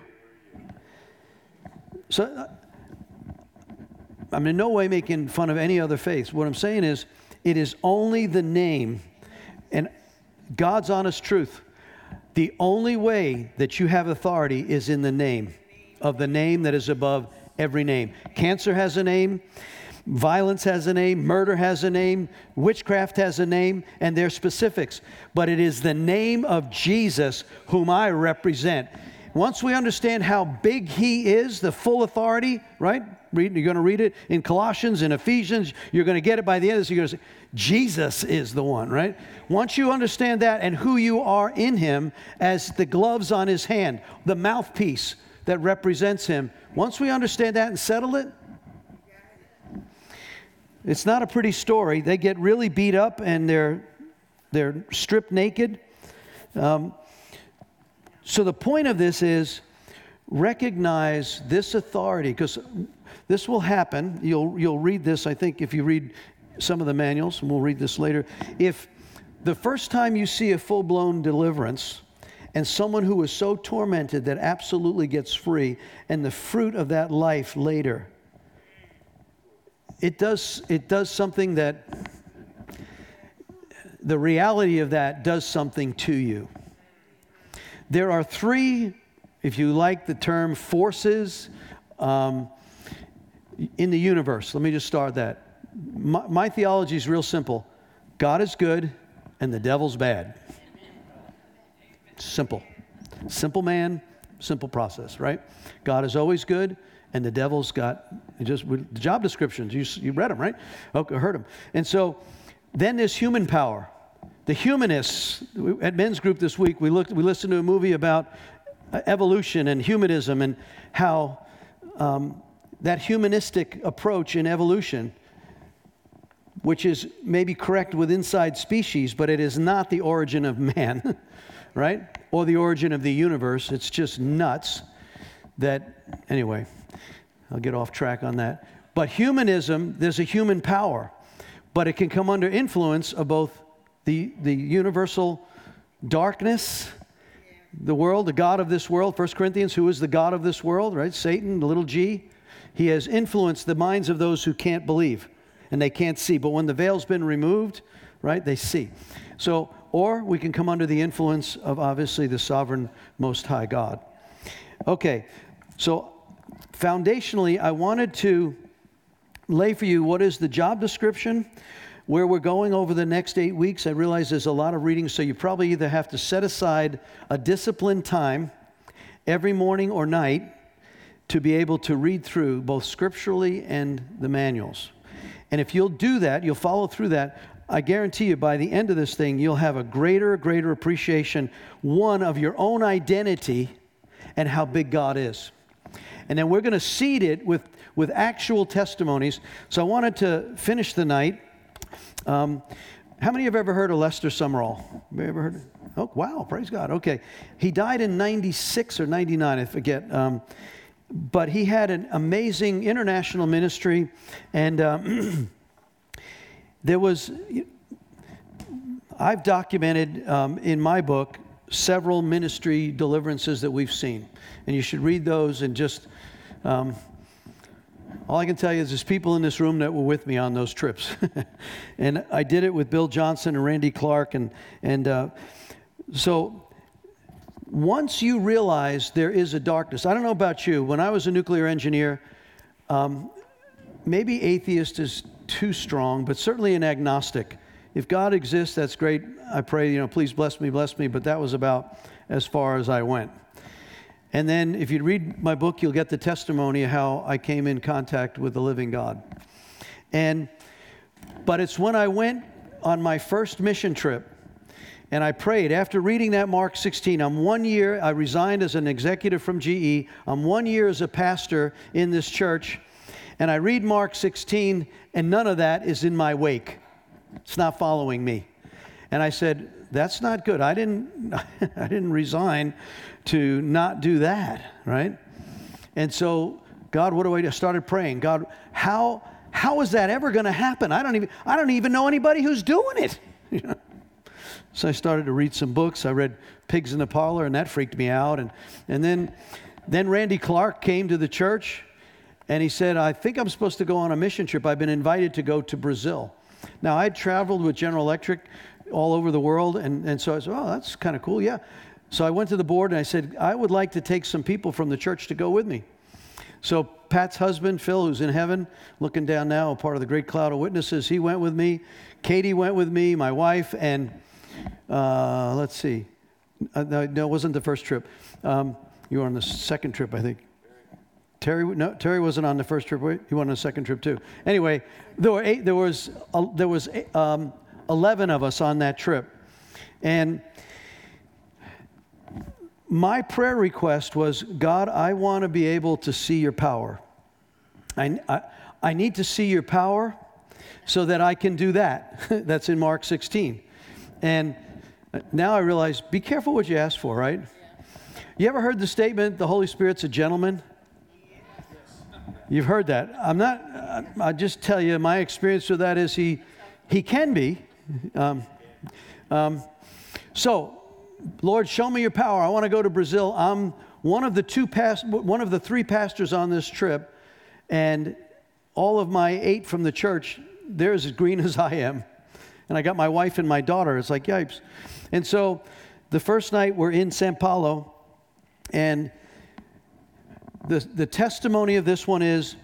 So uh, I'm in no way making fun of any other faith. What I'm saying is, it is only the name and God's honest truth. The only way that you have authority is in the name of the name that is above every name. Cancer has a name, violence has a name, murder has a name, witchcraft has a name, and they're specifics. But it is the name of Jesus whom I represent. Once we understand how big he is, the full authority, right? Read, you're going to read it in Colossians, in Ephesians. You're going to get it by the end of this. You're going to say, Jesus is the one, right? Once you understand that and who you are in him as the gloves on his hand, the mouthpiece, that represents him. Once we understand that and settle it, it's not a pretty story. They get really beat up and they're, they're stripped naked. Um, so the point of this is recognize this authority because this will happen. You'll, you'll read this, I think, if you read some of the manuals, and we'll read this later. If the first time you see a full blown deliverance, and someone who is so tormented that absolutely gets free, and the fruit of that life later. It does, it does something that, the reality of that does something to you. There are three, if you like the term, forces um, in the universe. Let me just start that. My, my theology is real simple God is good, and the devil's bad. Simple. Simple man, simple process, right? God is always good, and the devil's got just the job descriptions. You, you read them, right? Okay, heard them. And so then there's human power. The humanists at men's group this week, we looked, we listened to a movie about uh, evolution and humanism and how um, that humanistic approach in evolution, which is maybe correct with inside species, but it is not the origin of man. right? Or the origin of the universe. It's just nuts. that, anyway, I'll get off track on that. But humanism, there's a human power, but it can come under influence of both the, the universal darkness, the world, the God of this world, 1 Corinthians, who is the God of this world, right? Satan, the little g. He has influenced the minds of those who can't believe and they can't see. But when the veil's been removed, right, they see. So, or we can come under the influence of obviously the sovereign, most high God. Okay, so foundationally, I wanted to lay for you what is the job description, where we're going over the next eight weeks. I realize there's a lot of reading, so you probably either have to set aside a disciplined time every morning or night to be able to read through both scripturally and the manuals. And if you'll do that, you'll follow through that, I guarantee you by the end of this thing, you'll have a greater, greater appreciation, one, of your own identity and how big God is. And then we're going to seed it with, with actual testimonies. So I wanted to finish the night. Um, how many have ever heard of Lester Sumrall? Have you ever heard? Oh, wow, praise God. Okay. He died in 96 or 99, I forget. Um, but he had an amazing international ministry, and um, there was, I've documented um, in my book several ministry deliverances that we've seen, and you should read those and just. Um, all I can tell you is there's people in this room that were with me on those trips. and I did it with Bill Johnson and Randy Clark. And, and uh, so once you realize there is a darkness, I don't know about you, when I was a nuclear engineer, um, maybe atheist is too strong, but certainly an agnostic. If God exists, that's great. I pray, you know, please bless me, bless me, but that was about as far as I went. And then if you read my book, you'll get the testimony of how I came in contact with the living God. And but it's when I went on my first mission trip and I prayed after reading that Mark 16. I'm one year, I resigned as an executive from GE. I'm one year as a pastor in this church. And I read Mark 16, and none of that is in my wake. It's not following me. And I said, That's not good. I didn't, I didn't resign to not do that, right? And so, God, what do I do? I started praying. God, how, how is that ever going to happen? I don't even, I don't even know anybody who's doing it. So I started to read some books. I read Pigs in the Parlor, and that freaked me out. And, and then, then Randy Clark came to the church, and he said, I think I'm supposed to go on a mission trip. I've been invited to go to Brazil. Now, I'd traveled with General Electric all over the world, and, and so I said, Oh, that's kind of cool, yeah. So I went to the board and I said, I would like to take some people from the church to go with me. So Pat's husband, Phil, who's in heaven, looking down now, a part of the great cloud of witnesses, he went with me. Katie went with me, my wife, and uh, let's see. Uh, no, no, it wasn't the first trip. Um, you were on the second trip, I think. Terry, no, Terry wasn't on the first trip. He went on the second trip too. Anyway, there were eight. There was uh, there was um, eleven of us on that trip, and my prayer request was, God, I want to be able to see Your power. I, I, I need to see Your power, so that I can do that. That's in Mark 16. And now I realize be careful what you ask for, right? You ever heard the statement, the Holy Spirit's a gentleman? You've heard that. I'm not, I'll just tell you, my experience with that is he, he can be. Um, um, so, Lord, show me your power. I want to go to Brazil. I'm one of the two past, one of the three pastors on this trip, and all of my eight from the church, they're as green as I am and I got my wife and my daughter. It's like, yipes. And so the first night we're in Sao Paulo, and the, the testimony of this one is,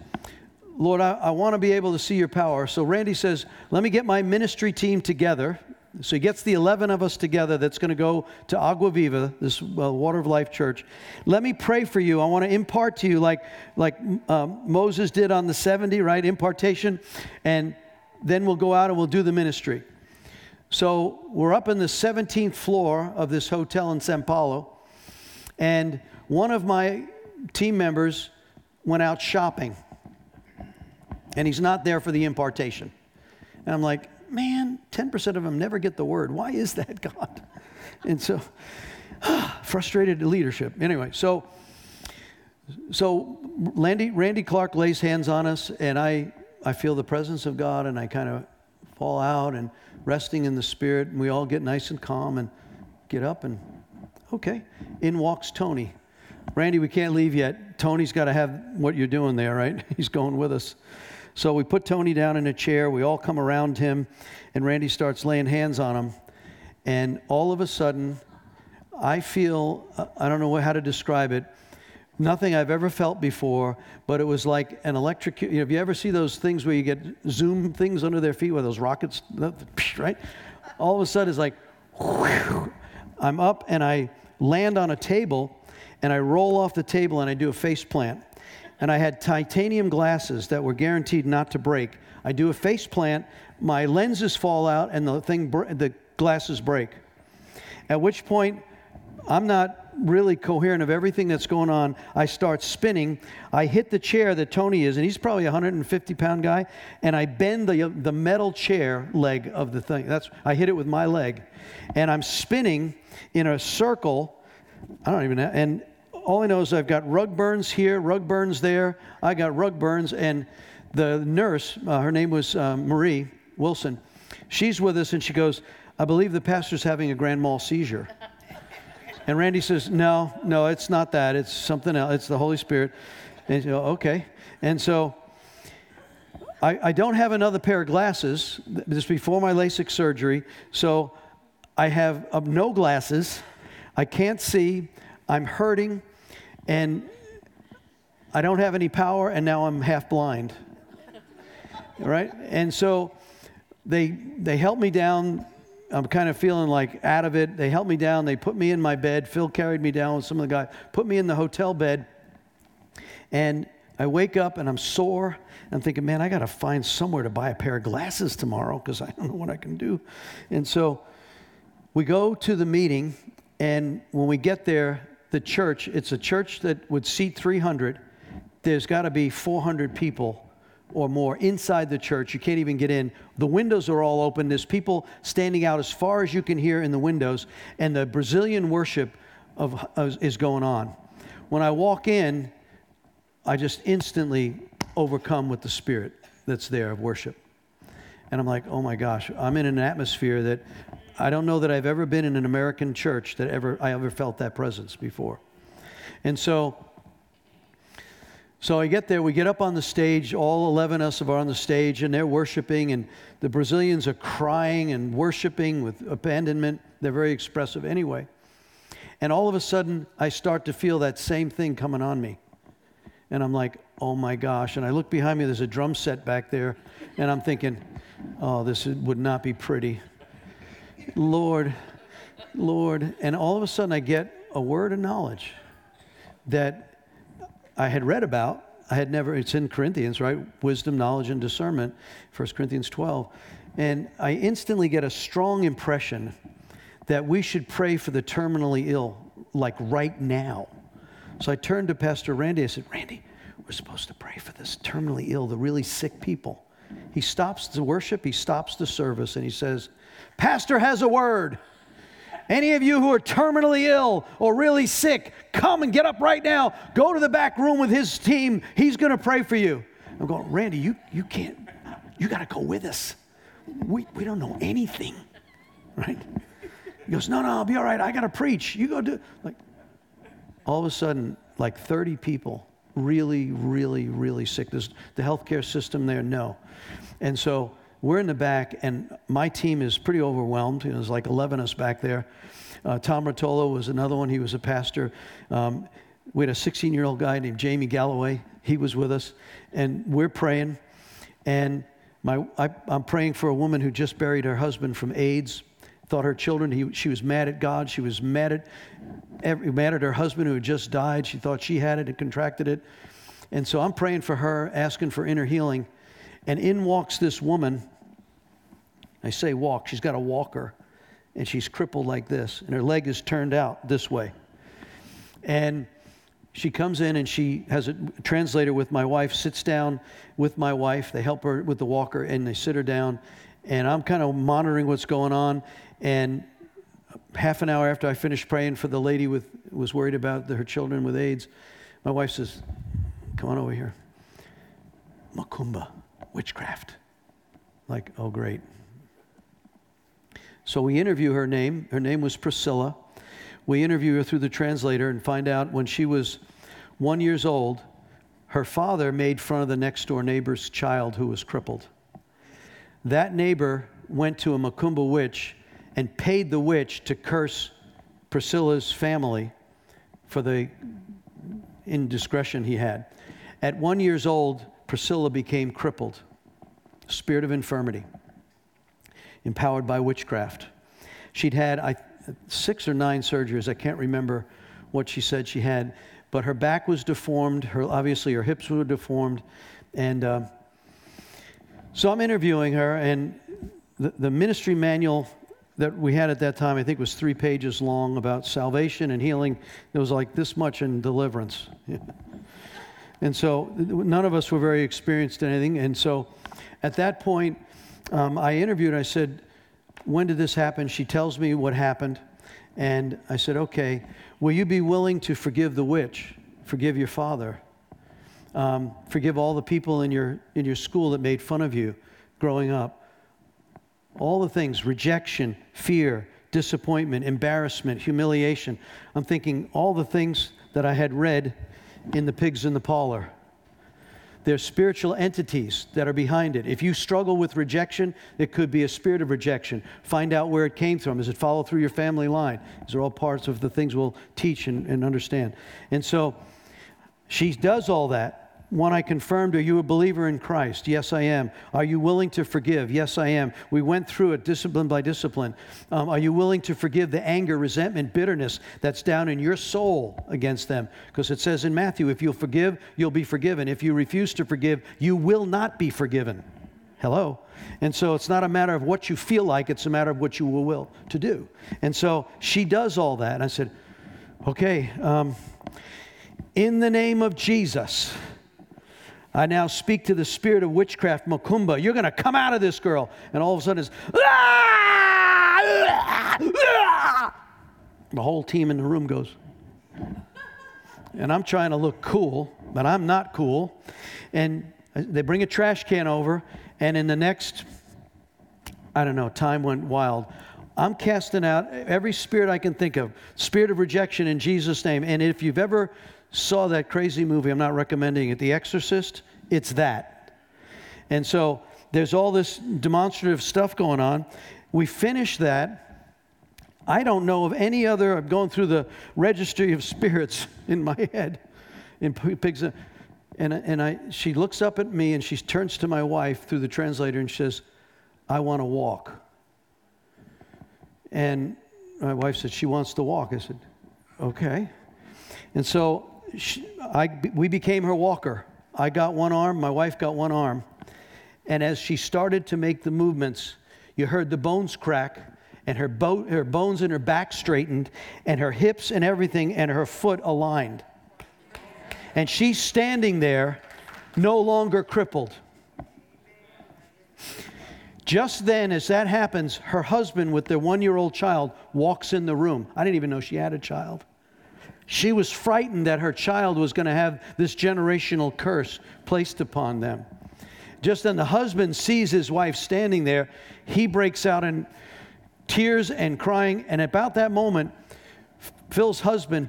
Lord, I, I want to be able to see your power. So Randy says, let me get my ministry team together. So he gets the 11 of us together that's going to go to Agua Viva, this uh, Water of Life church. Let me pray for you. I want to impart to you like, like um, Moses did on the 70, right? Impartation. And then we'll go out and we'll do the ministry. So we're up in the 17th floor of this hotel in Sao Paulo, and one of my team members went out shopping, and he's not there for the impartation. And I'm like, man, 10% of them never get the word. Why is that, God? And so, frustrated leadership. Anyway, so so Randy, Randy Clark lays hands on us, and I, I feel the presence of God, and I kind of fall out and resting in the Spirit, and we all get nice and calm and get up, and okay. In walks Tony. Randy, we can't leave yet. Tony's got to have what you're doing there, right? He's going with us. So we put Tony down in a chair. We all come around him, and Randy starts laying hands on him. And all of a sudden, I feel uh, I don't know how to describe it nothing I've ever felt before, but it was like an electric. You know, if you ever see those things where you get zoom things under their feet, where those rockets, right? All of a sudden, it's like, whew, I'm up and I land on a table, and I roll off the table and I do a face plant. And I had titanium glasses that were guaranteed not to break. I do a face plant, my lenses fall out, and the thing, the glasses break. At which point, I'm not really coherent of everything that's going on. I start spinning. I hit the chair that Tony is, and he's probably a 150 pound guy, and I bend the, the metal chair leg of the thing. That's, I hit it with my leg, and I'm spinning in a circle. I don't even know. And all I know is I've got rug burns here, rug burns there. I got rug burns, and the nurse, uh, her name was uh, Marie Wilson, she's with us, and she goes, I believe the pastor's having a grand mal seizure. And Randy says, No, no, it's not that. It's something else. It's the Holy Spirit. And you go, Okay. And so I, I don't have another pair of glasses. This before my LASIK surgery. So I have uh, no glasses. I can't see. I'm hurting. And I don't have any power. And now I'm half blind. right? And so they, they helped me down I'm kind of feeling like out of it. They helped me down. They put me in my bed. Phil carried me down with some of the guys, put me in the hotel bed. And I wake up and I'm sore. I'm thinking, man, I got to find somewhere to buy a pair of glasses tomorrow because I don't know what I can do. And so we go to the meeting. And when we get there, the church, it's a church that would seat 300. There's got to be 400 people or more inside the church. You can't even get in. The windows are all open. There's people standing out as far as you can hear in the windows, and the Brazilian worship of, of, is going on. When I walk in, I just instantly overcome with the spirit that's there of worship. And I'm like, oh my gosh, I'm in an atmosphere that I don't know that I've ever been in an American church that ever I ever felt that presence before. And so so I get there, we get up on the stage, all 11 of us are on the stage, and they're worshiping, and the Brazilians are crying and worshiping with abandonment. They're very expressive anyway. And all of a sudden, I start to feel that same thing coming on me. And I'm like, oh my gosh. And I look behind me, there's a drum set back there, and I'm thinking, oh, this would not be pretty. Lord, Lord. And all of a sudden, I get a word of knowledge that I had read about. I had never, it's in Corinthians, right? Wisdom, knowledge, and discernment, 1 Corinthians 12. And I instantly get a strong impression that we should pray for the terminally ill, like right now. So I turned to Pastor Randy. I said, Randy, we're supposed to pray for this terminally ill, the really sick people. He stops the worship, he stops the service, and he says, Pastor has a word. Any of you who are terminally ill or really sick, come and get up right now. Go to the back room with his team. He's going to pray for you. I'm going, Randy, you, you can't, you got to go with us. We, we don't know anything, right? He goes, No, no, I'll be all right. I got to preach. You go do Like, all of a sudden, like 30 people, really, really, really sick. There's the healthcare system there, no. And so, we're in the back, and my team is pretty overwhelmed. You know, there's like 11 of us back there. Uh, Tom Rotolo was another one. He was a pastor. Um, we had a 16 year old guy named Jamie Galloway. He was with us, and we're praying. And my, I, am praying for a woman who just buried her husband from AIDS. Thought her children, he, she was mad at God. She was mad at, every, mad at her husband who had just died. She thought she had it and contracted it. And so I'm praying for her, asking for inner healing. And in walks this woman I say walk, she's got a walker and she's crippled like this, and her leg is turned out this way. And she comes in and she has a translator with my wife, sits down with my wife. They help her with the walker and they sit her down. And I'm kind of monitoring what's going on. And half an hour after I finished praying for the lady with was worried about the, her children with AIDS, My wife says, Come on over here. Macumba, witchcraft. Like, oh, great. So we interview her name. Her name was Priscilla. We interview her through the translator and find out when she was one years old, her father made fun of the next door neighbor's child who was crippled. That neighbor went to a Macumba witch and paid the witch to curse Priscilla's family for the indiscretion he had. At one years old, Priscilla became crippled, spirit of infirmity, empowered by witchcraft. She'd had I, six or nine surgeries. I can't remember what she said she had, but her back was deformed. Her obviously her hips were deformed, and uh, so I'm interviewing her, and the, the ministry manual that we had at that time, I think, was three pages long about salvation and healing. It was like this much in deliverance. and so none of us were very experienced in anything. And so at that point, um, I interviewed, I said, When did this happen? She tells me what happened. And I said, Okay, will you be willing to forgive the witch, forgive your father, um, forgive all the people in your, in your school that made fun of you growing up? All the things rejection, fear, disappointment, embarrassment, humiliation. I'm thinking all the things that I had read in the pigs in the parlor. There's spiritual entities that are behind it. If you struggle with rejection, it could be a spirit of rejection. Find out where it came from. Does it follow through your family line? These are all parts of the things we'll teach and, and understand. And so she does all that. One, I confirmed, are you a believer in Christ? Yes, I am. Are you willing to forgive? Yes, I am. We went through it discipline by discipline. Um, are you willing to forgive the anger, resentment, bitterness that's down in your soul against them? Because it says in Matthew, if you'll forgive, you'll be forgiven. If you refuse to forgive, you will not be forgiven. Hello? And so it's not a matter of what you feel like, it's a matter of what you will will to do. And so she does all that. And I said, okay, um, in the name of Jesus. I now speak to the spirit of witchcraft, Macumba. You're going to come out of this girl. And all of a sudden it's, the whole team in the room goes. And I'm trying to look cool, but I'm not cool. And they bring a trash can over, and in the next, I don't know, time went wild. I'm casting out every spirit I can think of, spirit of rejection in Jesus' name. And if you've ever saw that crazy movie. I'm not recommending it, The Exorcist. It's that. And so there's all this demonstrative stuff going on. We finish that. I don't know of any other, I'm going through the registry of spirits in my head in pigs. And, and I, she looks up at me and she turns to my wife through the translator and says, I want to walk. And my wife said, She wants to walk. I said, Okay. And so she, I, we became her walker. I got one arm, my wife got one arm. And as she started to make the movements, you heard the bones crack, and her, bo- her bones in her back straightened, and her hips and everything, and her foot aligned. And she's standing there, no longer crippled. Just then, as that happens, her husband with their one year old child walks in the room. I didn't even know she had a child. She was frightened that her child was going to have this generational curse placed upon them. Just then, the husband sees his wife standing there. He breaks out in tears and crying. And about that moment, Phil's husband,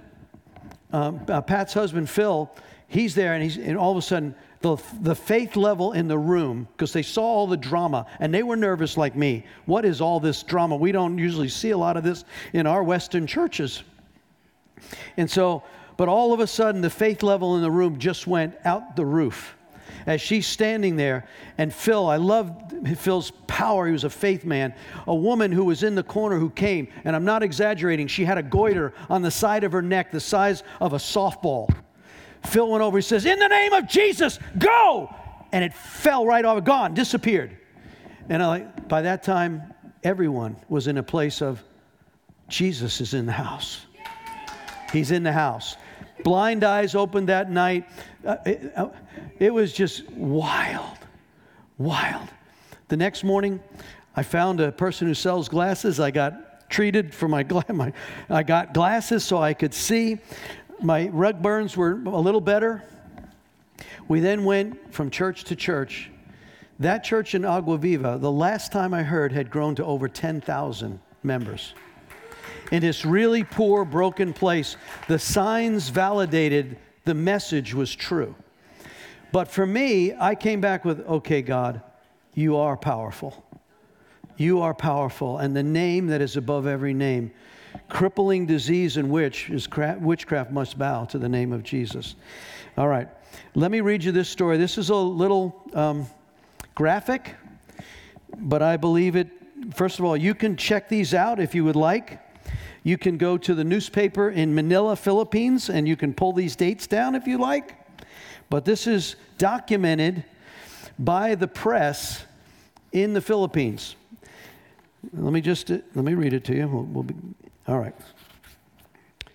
um, uh, Pat's husband, Phil, he's there, and, he's, and all of a sudden, the, the faith level in the room, because they saw all the drama and they were nervous like me. What is all this drama? We don't usually see a lot of this in our Western churches. And so, but all of a sudden, the faith level in the room just went out the roof as she's standing there. And Phil, I love Phil's power. He was a faith man. A woman who was in the corner who came, and I'm not exaggerating, she had a goiter on the side of her neck the size of a softball. Phil went over, he says, In the name of Jesus, go! And it fell right off, gone, disappeared. And I, by that time, everyone was in a place of Jesus is in the house. He's in the house. Blind eyes opened that night. Uh, it, uh, it was just wild, wild. The next morning, I found a person who sells glasses. I got treated for my, gla- my I got glasses so I could see. My rug burns were a little better. We then went from church to church. That church in Agua Viva, the last time I heard, had grown to over 10,000 members. In this really poor, broken place, the signs validated the message was true. But for me, I came back with, okay, God, you are powerful. You are powerful, and the name that is above every name. Crippling disease and witch is cra- witchcraft must bow to the name of Jesus. All right, let me read you this story. This is a little um, graphic, but I believe it. First of all, you can check these out if you would like. You can go to the newspaper in Manila, Philippines, and you can pull these dates down if you like. But this is documented by the press in the Philippines. Let me just let me read it to you. We'll, we'll be, all right.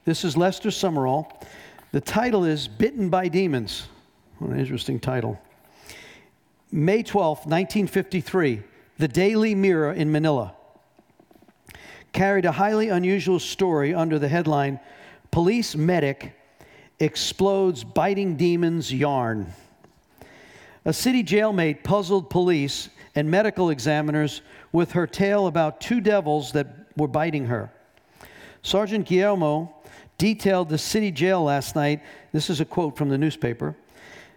This is Lester Sumrall. The title is "Bitten by Demons." What an interesting title. May 12, 1953, the Daily Mirror in Manila carried a highly unusual story under the headline Police Medic Explodes Biting Demons Yarn. A city jailmate puzzled police and medical examiners with her tale about two devils that were biting her. Sergeant Guillermo detailed the city jail last night. This is a quote from the newspaper.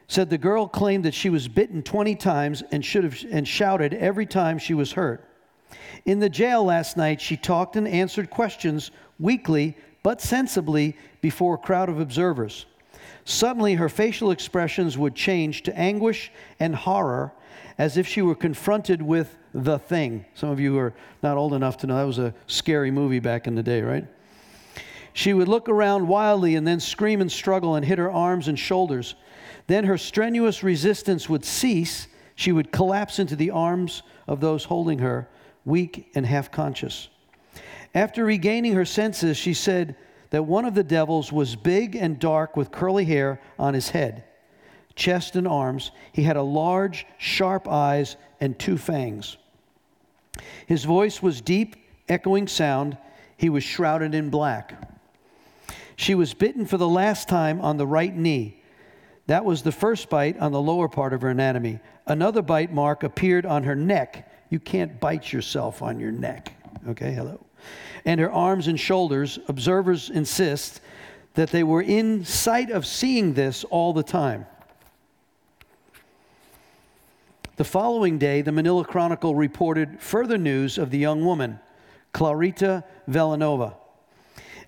Said the girl claimed that she was bitten 20 times and should have and shouted every time she was hurt. In the jail last night, she talked and answered questions weakly but sensibly before a crowd of observers. Suddenly, her facial expressions would change to anguish and horror as if she were confronted with the thing. Some of you are not old enough to know that was a scary movie back in the day, right? She would look around wildly and then scream and struggle and hit her arms and shoulders. Then her strenuous resistance would cease. She would collapse into the arms of those holding her, weak and half conscious. After regaining her senses, she said that one of the devils was big and dark with curly hair on his head, chest, and arms. He had a large, sharp eyes and two fangs. His voice was deep, echoing sound. He was shrouded in black. She was bitten for the last time on the right knee. That was the first bite on the lower part of her anatomy. Another bite mark appeared on her neck. You can't bite yourself on your neck. Okay, hello. And her arms and shoulders. Observers insist that they were in sight of seeing this all the time. The following day, the Manila Chronicle reported further news of the young woman, Clarita Villanueva.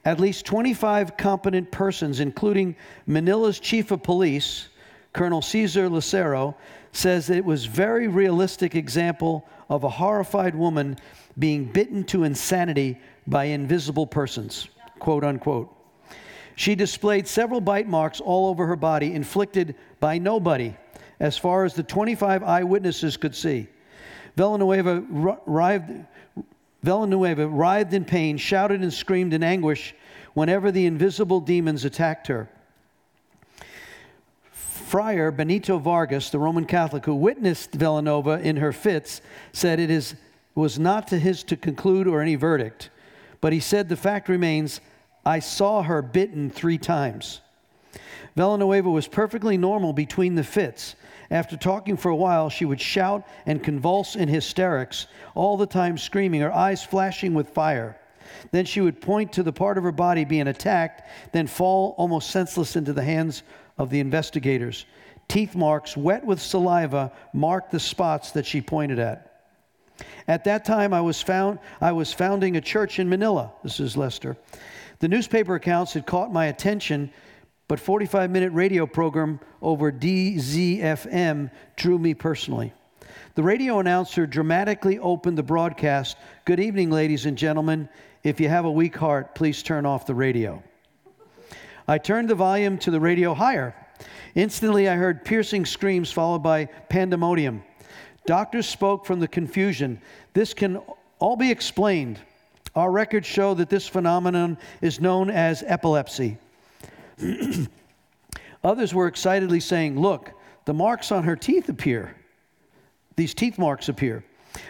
At least 25 competent persons, including Manila's chief of police, Colonel Cesar Lucero, says that it was very realistic example of a horrified woman being bitten to insanity by invisible persons, quote unquote. She displayed several bite marks all over her body, inflicted by nobody, as far as the 25 eyewitnesses could see. Villanueva writhed, Villanueva writhed in pain, shouted and screamed in anguish whenever the invisible demons attacked her. Friar Benito Vargas, the Roman Catholic who witnessed Villanueva in her fits, said it is, was not to his to conclude or any verdict, but he said the fact remains I saw her bitten three times. Villanueva was perfectly normal between the fits. After talking for a while, she would shout and convulse in hysterics, all the time screaming, her eyes flashing with fire. Then she would point to the part of her body being attacked, then fall almost senseless into the hands of the investigators. Teeth marks, wet with saliva, marked the spots that she pointed at. At that time, I was, found, I was founding a church in Manila. This is Lester. The newspaper accounts had caught my attention, but 45 minute radio program over DZFM drew me personally. The radio announcer dramatically opened the broadcast Good evening, ladies and gentlemen. If you have a weak heart, please turn off the radio. I turned the volume to the radio higher. Instantly, I heard piercing screams followed by pandemonium. Doctors spoke from the confusion. This can all be explained. Our records show that this phenomenon is known as epilepsy. Others were excitedly saying, Look, the marks on her teeth appear. These teeth marks appear.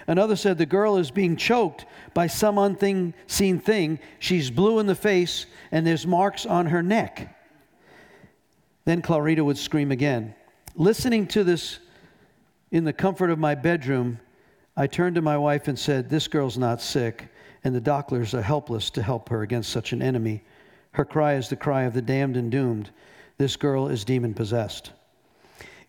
Another said, The girl is being choked by some unseen thing. She's blue in the face, and there's marks on her neck. Then Clarita would scream again. Listening to this in the comfort of my bedroom, I turned to my wife and said, This girl's not sick, and the doctors are helpless to help her against such an enemy. Her cry is the cry of the damned and doomed. This girl is demon possessed.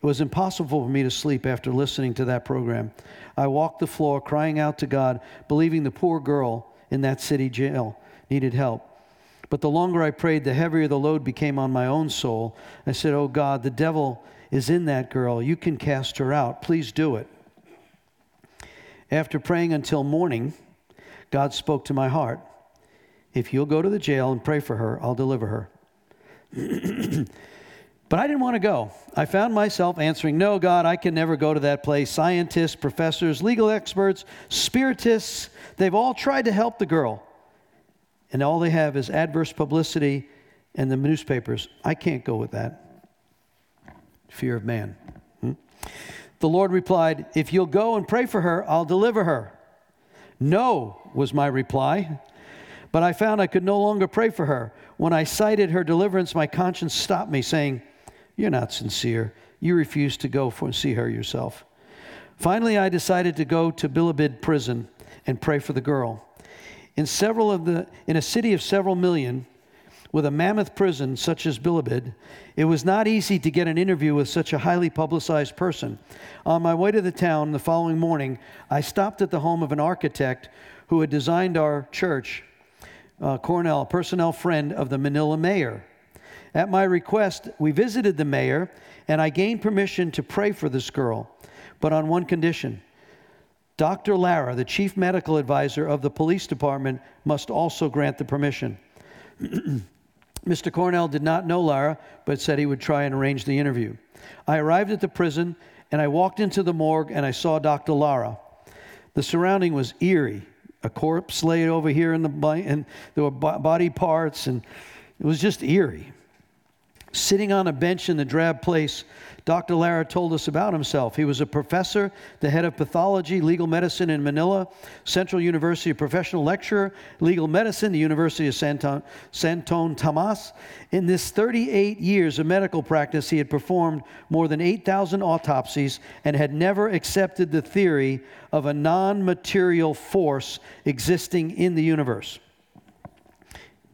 It was impossible for me to sleep after listening to that program. I walked the floor crying out to God, believing the poor girl in that city jail needed help. But the longer I prayed, the heavier the load became on my own soul. I said, Oh God, the devil is in that girl. You can cast her out. Please do it. After praying until morning, God spoke to my heart. If you'll go to the jail and pray for her, I'll deliver her. but I didn't want to go. I found myself answering, No, God, I can never go to that place. Scientists, professors, legal experts, spiritists, they've all tried to help the girl. And all they have is adverse publicity and the newspapers. I can't go with that fear of man. Hmm? The Lord replied, If you'll go and pray for her, I'll deliver her. No, was my reply. But I found I could no longer pray for her. When I cited her deliverance, my conscience stopped me, saying, You're not sincere. You refuse to go for, and see her yourself. Finally, I decided to go to Bilibid prison and pray for the girl. In, several of the, in a city of several million, with a mammoth prison such as Bilibid, it was not easy to get an interview with such a highly publicized person. On my way to the town the following morning, I stopped at the home of an architect who had designed our church, uh, Cornell, a personnel friend of the Manila mayor. At my request, we visited the mayor, and I gained permission to pray for this girl, but on one condition. Dr. Lara, the chief medical advisor of the police department, must also grant the permission. Mr. Cornell did not know Lara, but said he would try and arrange the interview. I arrived at the prison and I walked into the morgue and I saw Dr. Lara. The surrounding was eerie. A corpse laid over here in the and there were body parts and it was just eerie. Sitting on a bench in the drab place Dr. Lara told us about himself. He was a professor, the head of pathology, legal medicine in Manila, Central University professional lecturer, legal medicine, the University of Santon, Santon Tomas. In this 38 years of medical practice, he had performed more than 8,000 autopsies and had never accepted the theory of a non material force existing in the universe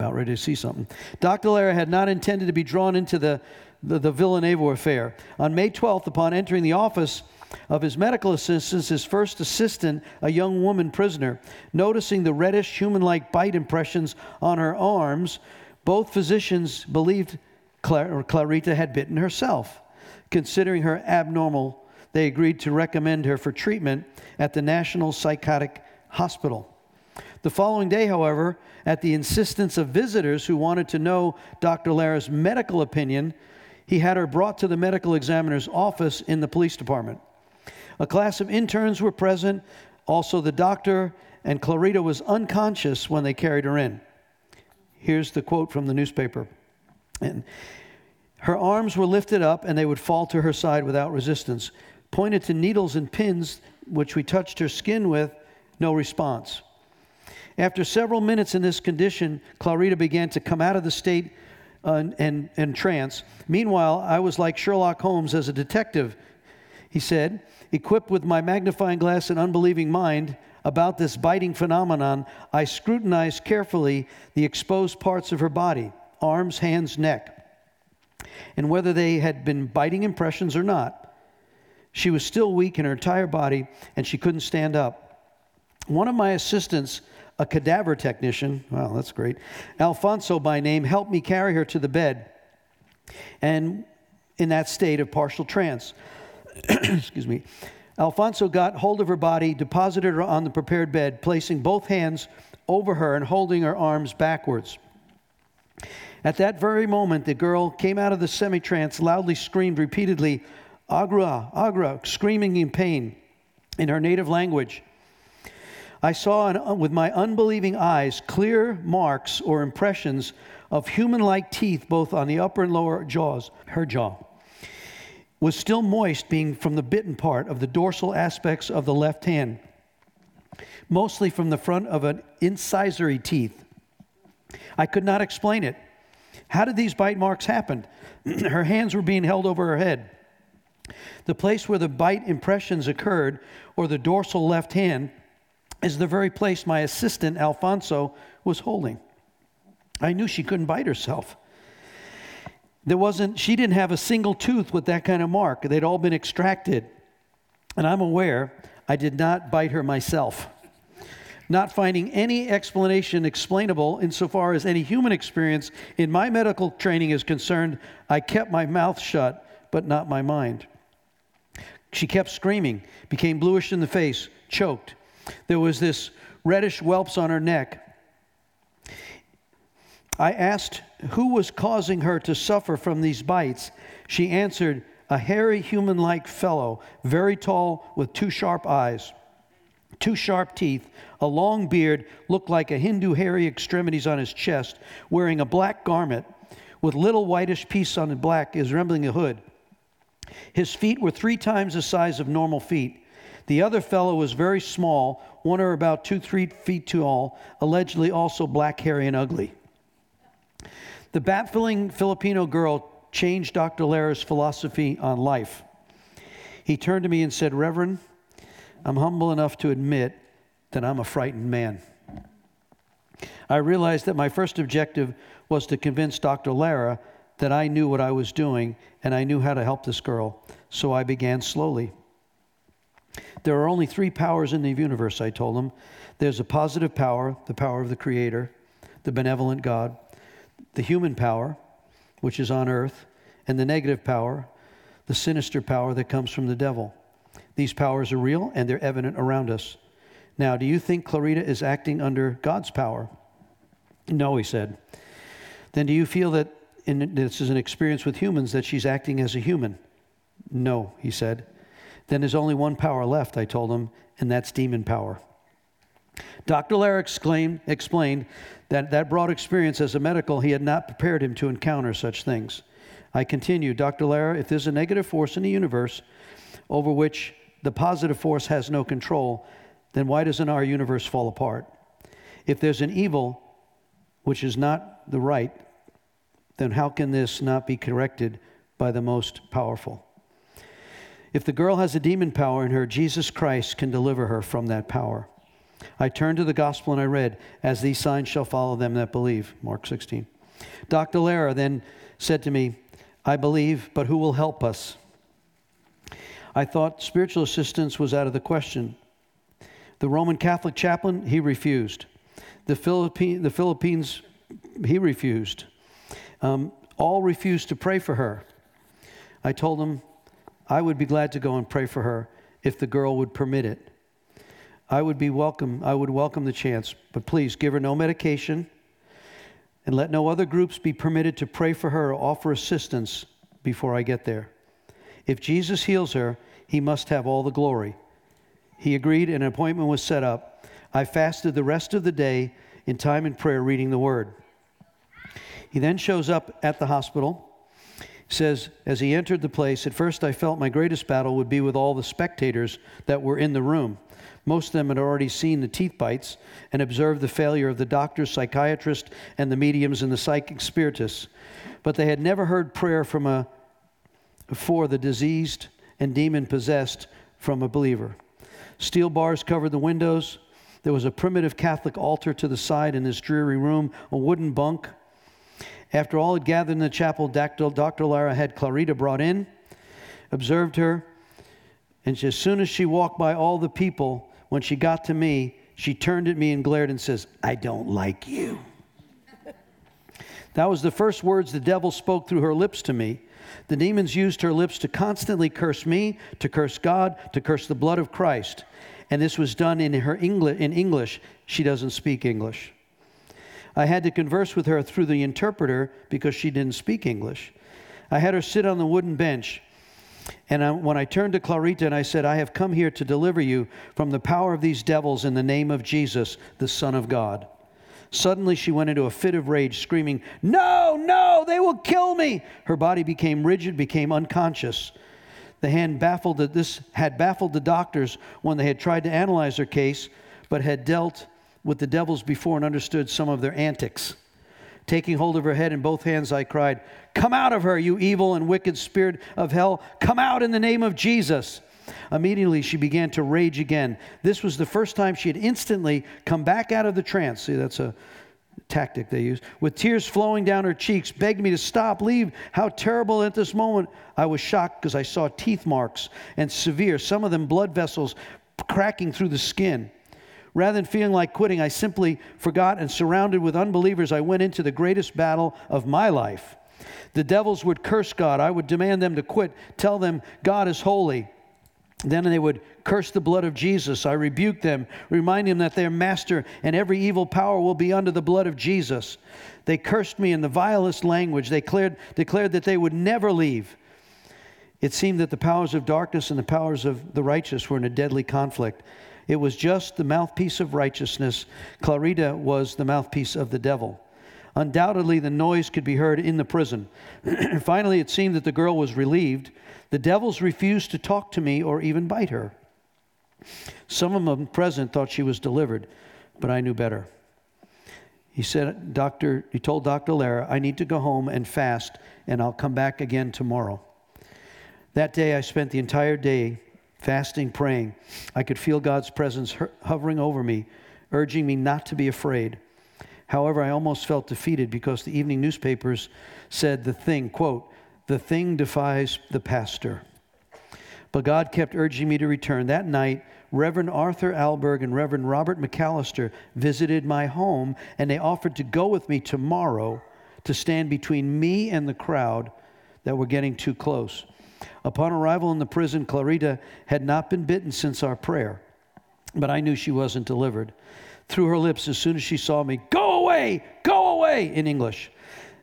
about ready to see something. Dr. Lara had not intended to be drawn into the the, the affair. On May 12th, upon entering the office of his medical assistant, his first assistant, a young woman prisoner, noticing the reddish, human like bite impressions on her arms, both physicians believed Clar- Clarita had bitten herself. Considering her abnormal, they agreed to recommend her for treatment at the National Psychotic Hospital. The following day, however, at the insistence of visitors who wanted to know Dr. Lara's medical opinion, he had her brought to the medical examiner's office in the police department. A class of interns were present, also the doctor, and Clarita was unconscious when they carried her in. Here's the quote from the newspaper. And her arms were lifted up and they would fall to her side without resistance. Pointed to needles and pins, which we touched her skin with, no response. After several minutes in this condition, Clarita began to come out of the state uh, and, and, and trance. Meanwhile, I was like Sherlock Holmes as a detective, he said, equipped with my magnifying glass and unbelieving mind about this biting phenomenon. I scrutinized carefully the exposed parts of her body arms, hands, neck and whether they had been biting impressions or not. She was still weak in her entire body and she couldn't stand up. One of my assistants a cadaver technician, wow, that's great, Alfonso by name, helped me carry her to the bed. And in that state of partial trance, excuse me, Alfonso got hold of her body, deposited her on the prepared bed, placing both hands over her and holding her arms backwards. At that very moment, the girl came out of the semi trance, loudly screamed repeatedly, Agra, Agra, screaming in pain in her native language. I saw uh, with my unbelieving eyes clear marks or impressions of human like teeth both on the upper and lower jaws, her jaw. Was still moist, being from the bitten part of the dorsal aspects of the left hand, mostly from the front of an incisory teeth. I could not explain it. How did these bite marks happen? her hands were being held over her head. The place where the bite impressions occurred, or the dorsal left hand, is the very place my assistant, Alfonso, was holding. I knew she couldn't bite herself. There wasn't, she didn't have a single tooth with that kind of mark. They'd all been extracted. And I'm aware I did not bite her myself. Not finding any explanation explainable insofar as any human experience in my medical training is concerned, I kept my mouth shut, but not my mind. She kept screaming, became bluish in the face, choked. There was this reddish whelps on her neck. I asked who was causing her to suffer from these bites. She answered, A hairy human like fellow, very tall, with two sharp eyes, two sharp teeth, a long beard, looked like a Hindu hairy extremities on his chest, wearing a black garment with little whitish piece on the black, resembling a hood. His feet were three times the size of normal feet. The other fellow was very small, one or about two, three feet tall, allegedly also black, hairy, and ugly. The bat filling Filipino girl changed Dr. Lara's philosophy on life. He turned to me and said, Reverend, I'm humble enough to admit that I'm a frightened man. I realized that my first objective was to convince Dr. Lara that I knew what I was doing and I knew how to help this girl. So I began slowly. There are only three powers in the universe, I told him. There's a positive power, the power of the Creator, the benevolent God, the human power, which is on earth, and the negative power, the sinister power that comes from the devil. These powers are real and they're evident around us. Now, do you think Clarita is acting under God's power? No, he said. Then do you feel that in, this is an experience with humans that she's acting as a human? No, he said. Then there's only one power left, I told him, and that's demon power. Dr. Exclaimed, explained that that broad experience as a medical, he had not prepared him to encounter such things. I continued, Dr. Lara, if there's a negative force in the universe over which the positive force has no control, then why doesn't our universe fall apart? If there's an evil which is not the right, then how can this not be corrected by the most powerful? If the girl has a demon power in her, Jesus Christ can deliver her from that power. I turned to the gospel and I read, As these signs shall follow them that believe. Mark 16. Dr. Lara then said to me, I believe, but who will help us? I thought spiritual assistance was out of the question. The Roman Catholic chaplain, he refused. The, Philippine, the Philippines, he refused. Um, all refused to pray for her. I told him I would be glad to go and pray for her if the girl would permit it. I would be welcome, I would welcome the chance, but please give her no medication and let no other groups be permitted to pray for her or offer assistance before I get there. If Jesus heals her, he must have all the glory. He agreed, and an appointment was set up. I fasted the rest of the day in time and prayer reading the word. He then shows up at the hospital. Says, as he entered the place, at first I felt my greatest battle would be with all the spectators that were in the room. Most of them had already seen the teeth bites and observed the failure of the doctors, psychiatrists, and the mediums and the psychic spiritists. But they had never heard prayer from a, for the diseased and demon possessed from a believer. Steel bars covered the windows. There was a primitive Catholic altar to the side in this dreary room, a wooden bunk. After all had gathered in the chapel, Dr. Lara had Clarita brought in, observed her, and as soon as she walked by all the people, when she got to me, she turned at me and glared and says, I don't like you. that was the first words the devil spoke through her lips to me. The demons used her lips to constantly curse me, to curse God, to curse the blood of Christ. And this was done in her English in English. She doesn't speak English. I had to converse with her through the interpreter because she didn't speak English. I had her sit on the wooden bench and I, when I turned to Clarita and I said, I have come here to deliver you from the power of these devils in the name of Jesus, the Son of God. Suddenly she went into a fit of rage, screaming, No, no, they will kill me. Her body became rigid, became unconscious. The hand baffled that this had baffled the doctors when they had tried to analyze her case, but had dealt with the devils before and understood some of their antics. Taking hold of her head in both hands, I cried, Come out of her, you evil and wicked spirit of hell. Come out in the name of Jesus. Immediately, she began to rage again. This was the first time she had instantly come back out of the trance. See, that's a tactic they use. With tears flowing down her cheeks, begged me to stop, leave. How terrible at this moment. I was shocked because I saw teeth marks and severe, some of them blood vessels cracking through the skin. Rather than feeling like quitting, I simply forgot and surrounded with unbelievers, I went into the greatest battle of my life. The devils would curse God. I would demand them to quit, tell them God is holy. Then they would curse the blood of Jesus. I rebuked them, reminding them that their master and every evil power will be under the blood of Jesus. They cursed me in the vilest language. They declared, declared that they would never leave. It seemed that the powers of darkness and the powers of the righteous were in a deadly conflict. It was just the mouthpiece of righteousness. Clarita was the mouthpiece of the devil. Undoubtedly, the noise could be heard in the prison. Finally, it seemed that the girl was relieved. The devils refused to talk to me or even bite her. Some of them present thought she was delivered, but I knew better. He said, Doctor, he told Dr. Lara, I need to go home and fast, and I'll come back again tomorrow. That day, I spent the entire day fasting, praying. I could feel God's presence hovering over me, urging me not to be afraid. However, I almost felt defeated because the evening newspapers said the thing, quote, the thing defies the pastor. But God kept urging me to return. That night, Reverend Arthur Alberg and Reverend Robert McAlister visited my home, and they offered to go with me tomorrow to stand between me and the crowd that were getting too close. Upon arrival in the prison, Clarita had not been bitten since our prayer, but I knew she wasn't delivered through her lips as soon as she saw me, Go away, go away, in English.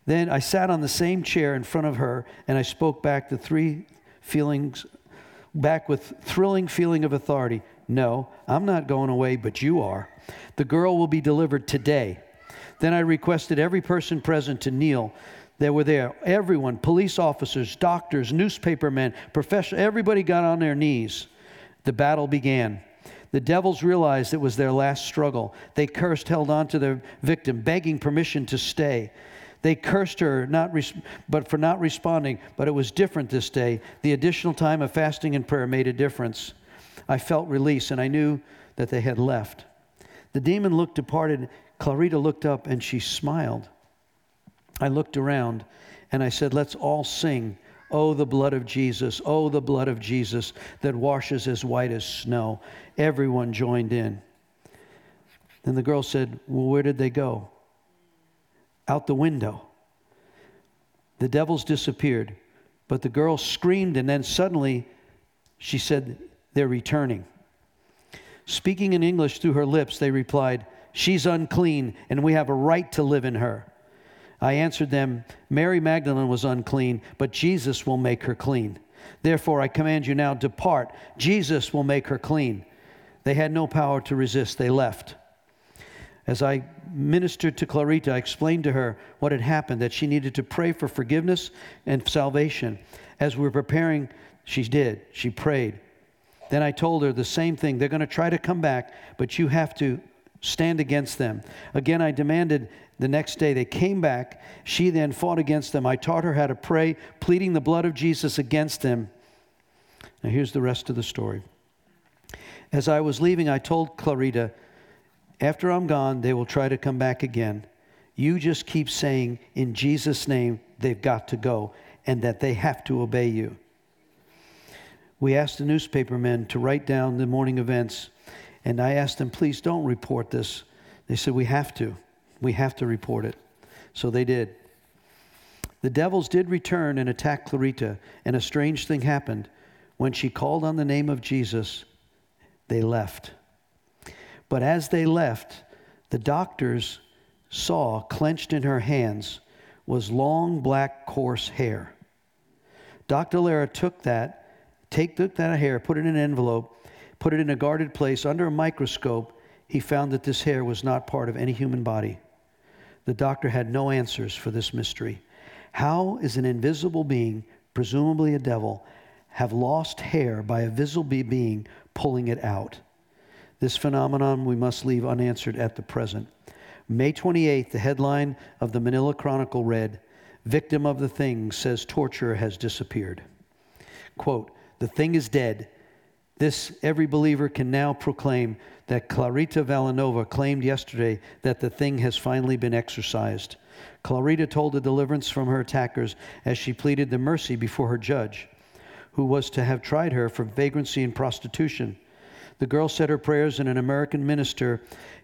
Then I sat on the same chair in front of her and I spoke back the three feelings, back with thrilling feeling of authority. No, I'm not going away, but you are. The girl will be delivered today. Then I requested every person present to kneel. They were there. Everyone, police officers, doctors, newspapermen, professionals, everybody got on their knees. The battle began. The devils realized it was their last struggle. They cursed, held on to their victim, begging permission to stay. They cursed her, not res- but for not responding. But it was different this day. The additional time of fasting and prayer made a difference. I felt release, and I knew that they had left. The demon looked departed. Clarita looked up, and she smiled. I looked around, and I said, "Let's all sing." Oh, the blood of Jesus. Oh, the blood of Jesus that washes as white as snow. Everyone joined in. Then the girl said, Well, where did they go? Out the window. The devils disappeared, but the girl screamed, and then suddenly she said, They're returning. Speaking in English through her lips, they replied, She's unclean, and we have a right to live in her. I answered them, Mary Magdalene was unclean, but Jesus will make her clean. Therefore, I command you now, depart. Jesus will make her clean. They had no power to resist, they left. As I ministered to Clarita, I explained to her what had happened, that she needed to pray for forgiveness and salvation. As we were preparing, she did. She prayed. Then I told her the same thing. They're going to try to come back, but you have to stand against them. Again, I demanded the next day they came back. She then fought against them. I taught her how to pray, pleading the blood of Jesus against them. Now, here's the rest of the story. As I was leaving, I told Clarita, after I'm gone, they will try to come back again. You just keep saying, in Jesus' name, they've got to go, and that they have to obey you. We asked the newspapermen to write down the morning events, and I asked them, please don't report this. They said, we have to. We have to report it. So they did. The devils did return and attack Clarita, and a strange thing happened. When she called on the name of Jesus, they left. But as they left, the doctors saw clenched in her hands was long black coarse hair. Dr. Lara took that, take, took that hair, put it in an envelope, put it in a guarded place under a microscope. He found that this hair was not part of any human body. The doctor had no answers for this mystery. How is an invisible being, presumably a devil, have lost hair by a visible being pulling it out? This phenomenon we must leave unanswered at the present. May 28th, the headline of the Manila Chronicle read, Victim of the Thing says torture has disappeared. Quote, The thing is dead. This every believer can now proclaim that Clarita Villanueva claimed yesterday that the thing has finally been exorcised. Clarita told the deliverance from her attackers as she pleaded the mercy before her judge, who was to have tried her for vagrancy and prostitution. The girl said her prayers, and an American minister,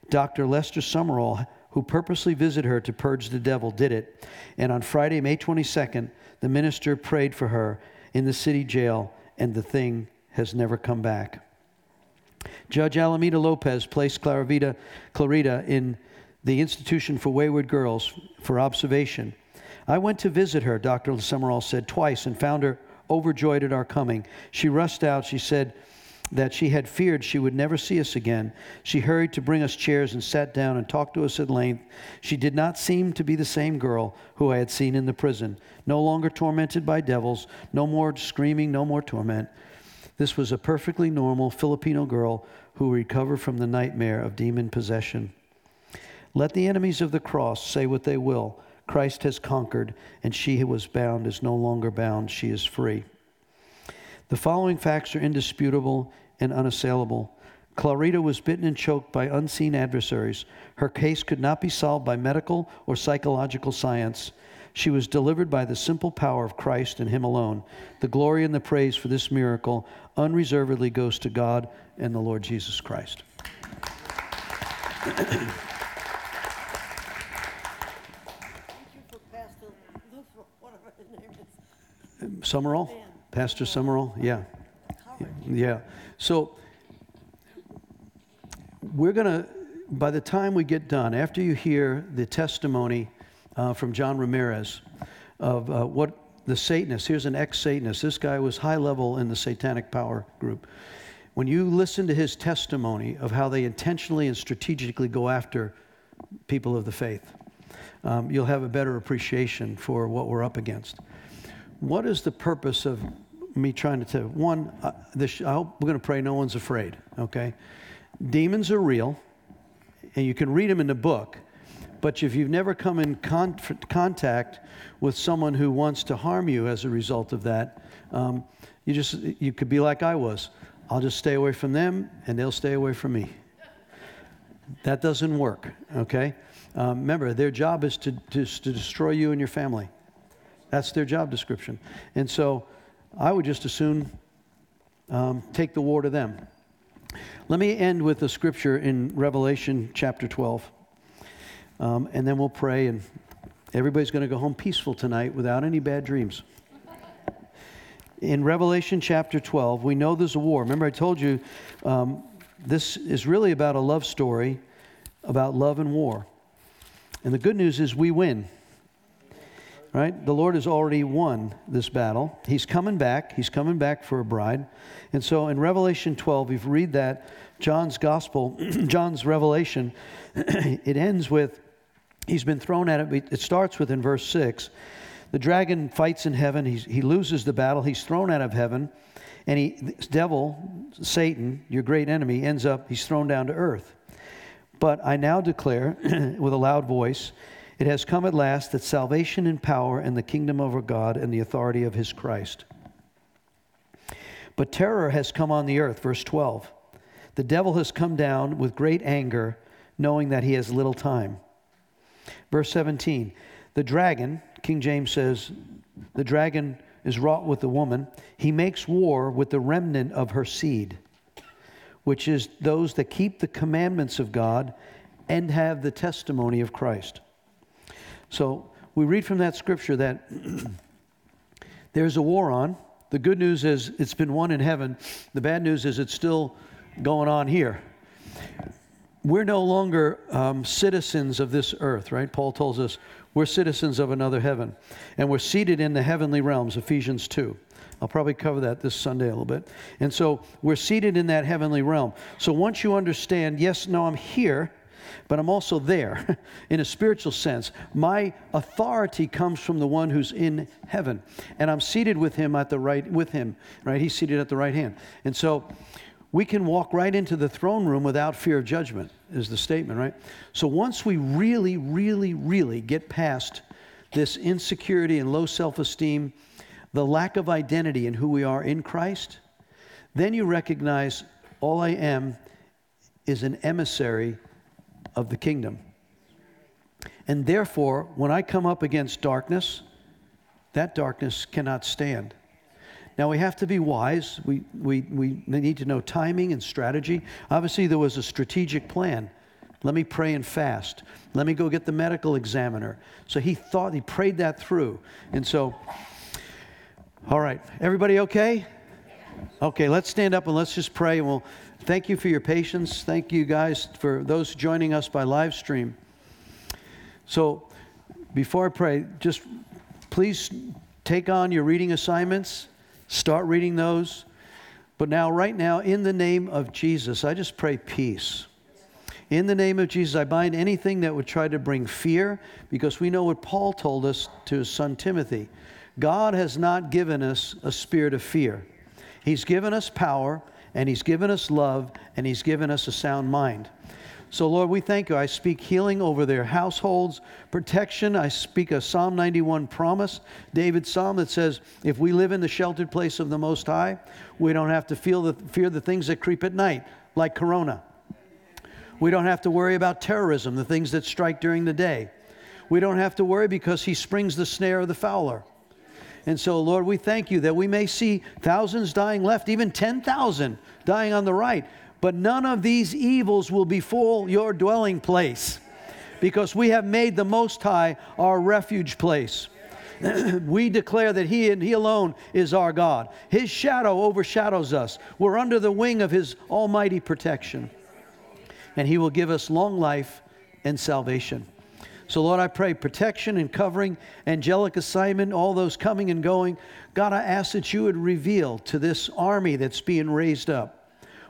Dr. Lester Sumrall, who purposely visited her to purge the devil, did it. And on Friday, May 22nd, the minister prayed for her in the city jail, and the thing has never come back. Judge Alameda Lopez placed Clarita, Clarita in the Institution for Wayward Girls for observation. I went to visit her, Dr. Sumrall said, twice and found her overjoyed at our coming. She rushed out. She said that she had feared she would never see us again. She hurried to bring us chairs and sat down and talked to us at length. She did not seem to be the same girl who I had seen in the prison, no longer tormented by devils, no more screaming, no more torment. This was a perfectly normal Filipino girl who recovered from the nightmare of demon possession. Let the enemies of the cross say what they will. Christ has conquered, and she who was bound is no longer bound. She is free. The following facts are indisputable and unassailable. Clarita was bitten and choked by unseen adversaries. Her case could not be solved by medical or psychological science. She was delivered by the simple power of Christ and Him alone. The glory and the praise for this miracle unreservedly goes to God and the Lord Jesus Christ. Sumrall? Pastor Sumrall? Yeah. Yeah. So we're going to, by the time we get done, after you hear the testimony uh, from John Ramirez of uh, what the Satanists, here's an ex Satanist, this guy was high level in the satanic power group. When you listen to his testimony of how they intentionally and strategically go after people of the faith, um, you'll have a better appreciation for what we're up against. What is the purpose of me trying to tell? You? One, uh, this, I hope we're going to pray no one's afraid, okay? Demons are real, and you can read them in the book, but if you've never come in con- contact with someone who wants to harm you as a result of that, um, you just you could be like I was. I'll just stay away from them, and they'll stay away from me. That doesn't work. Okay. Um, remember, their job is to, to, to destroy you and your family. That's their job description. And so, I would just as soon um, take the war to them. Let me end with a scripture in Revelation chapter 12. Um, and then we'll pray, and everybody's going to go home peaceful tonight without any bad dreams. In Revelation chapter 12, we know there's a war. Remember, I told you um, this is really about a love story about love and war. And the good news is we win. Right? The Lord has already won this battle. He's coming back. He's coming back for a bride. And so in Revelation 12, if you read that, John's gospel, John's revelation, it ends with He's been thrown at it. It starts with in verse 6. The dragon fights in heaven. He's, he loses the battle. He's thrown out of heaven. And he, devil, Satan, your great enemy, ends up, he's thrown down to earth. But I now declare with a loud voice, it has come at last that salvation and power and the kingdom of our God and the authority of his Christ. But terror has come on the earth, verse 12. The devil has come down with great anger, knowing that he has little time. Verse 17 The dragon, King James says, the dragon is wrought with the woman. He makes war with the remnant of her seed, which is those that keep the commandments of God and have the testimony of Christ. So we read from that scripture that there's a war on. The good news is it's been won in heaven. The bad news is it's still going on here we're no longer um, citizens of this earth, right? Paul tells us we're citizens of another heaven, and we're seated in the heavenly realms, Ephesians 2. I'll probably cover that this Sunday a little bit. And so we're seated in that heavenly realm. So once you understand, yes, no, I'm here, but I'm also there in a spiritual sense. My authority comes from the one who's in heaven, and I'm seated with him at the right with him, right? He's seated at the right hand. And so we can walk right into the throne room without fear of judgment, is the statement, right? So once we really, really, really get past this insecurity and low self esteem, the lack of identity in who we are in Christ, then you recognize all I am is an emissary of the kingdom. And therefore, when I come up against darkness, that darkness cannot stand. Now, we have to be wise. We, we, we need to know timing and strategy. Obviously, there was a strategic plan. Let me pray and fast. Let me go get the medical examiner. So he thought, he prayed that through. And so, all right, everybody okay? Okay, let's stand up and let's just pray. And we'll thank you for your patience. Thank you guys for those joining us by live stream. So, before I pray, just please take on your reading assignments, start reading those. But now, right now, in the name of Jesus, I just pray peace. In the name of Jesus, I bind anything that would try to bring fear, because we know what Paul told us to his son Timothy. God has not given us a spirit of fear. He's given us power, and He's given us love, and He's given us a sound mind. So, Lord, we thank you. I speak healing over their households, protection. I speak a Psalm 91 promise, David's psalm that says, If we live in the sheltered place of the Most High, we don't have to feel the, fear the things that creep at night, like corona. We don't have to worry about terrorism, the things that strike during the day. We don't have to worry because He springs the snare of the fowler. And so, Lord, we thank you that we may see thousands dying left, even 10,000 dying on the right, but none of these evils will befall your dwelling place because we have made the Most High our refuge place. we declare that he and He alone is our God. His shadow overshadows us. We're under the wing of His almighty protection. And He will give us long life and salvation. So, Lord, I pray protection and covering, angelic assignment, all those coming and going. God, I ask that you would reveal to this army that's being raised up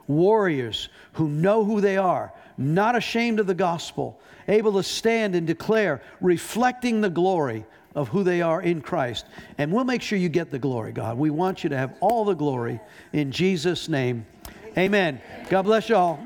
warriors who know who they are, not ashamed of the gospel, able to stand and declare, reflecting the glory of who they are in Christ. And we'll make sure you get the glory, God. We want you to have all the glory in Jesus' name. Amen. God bless you all.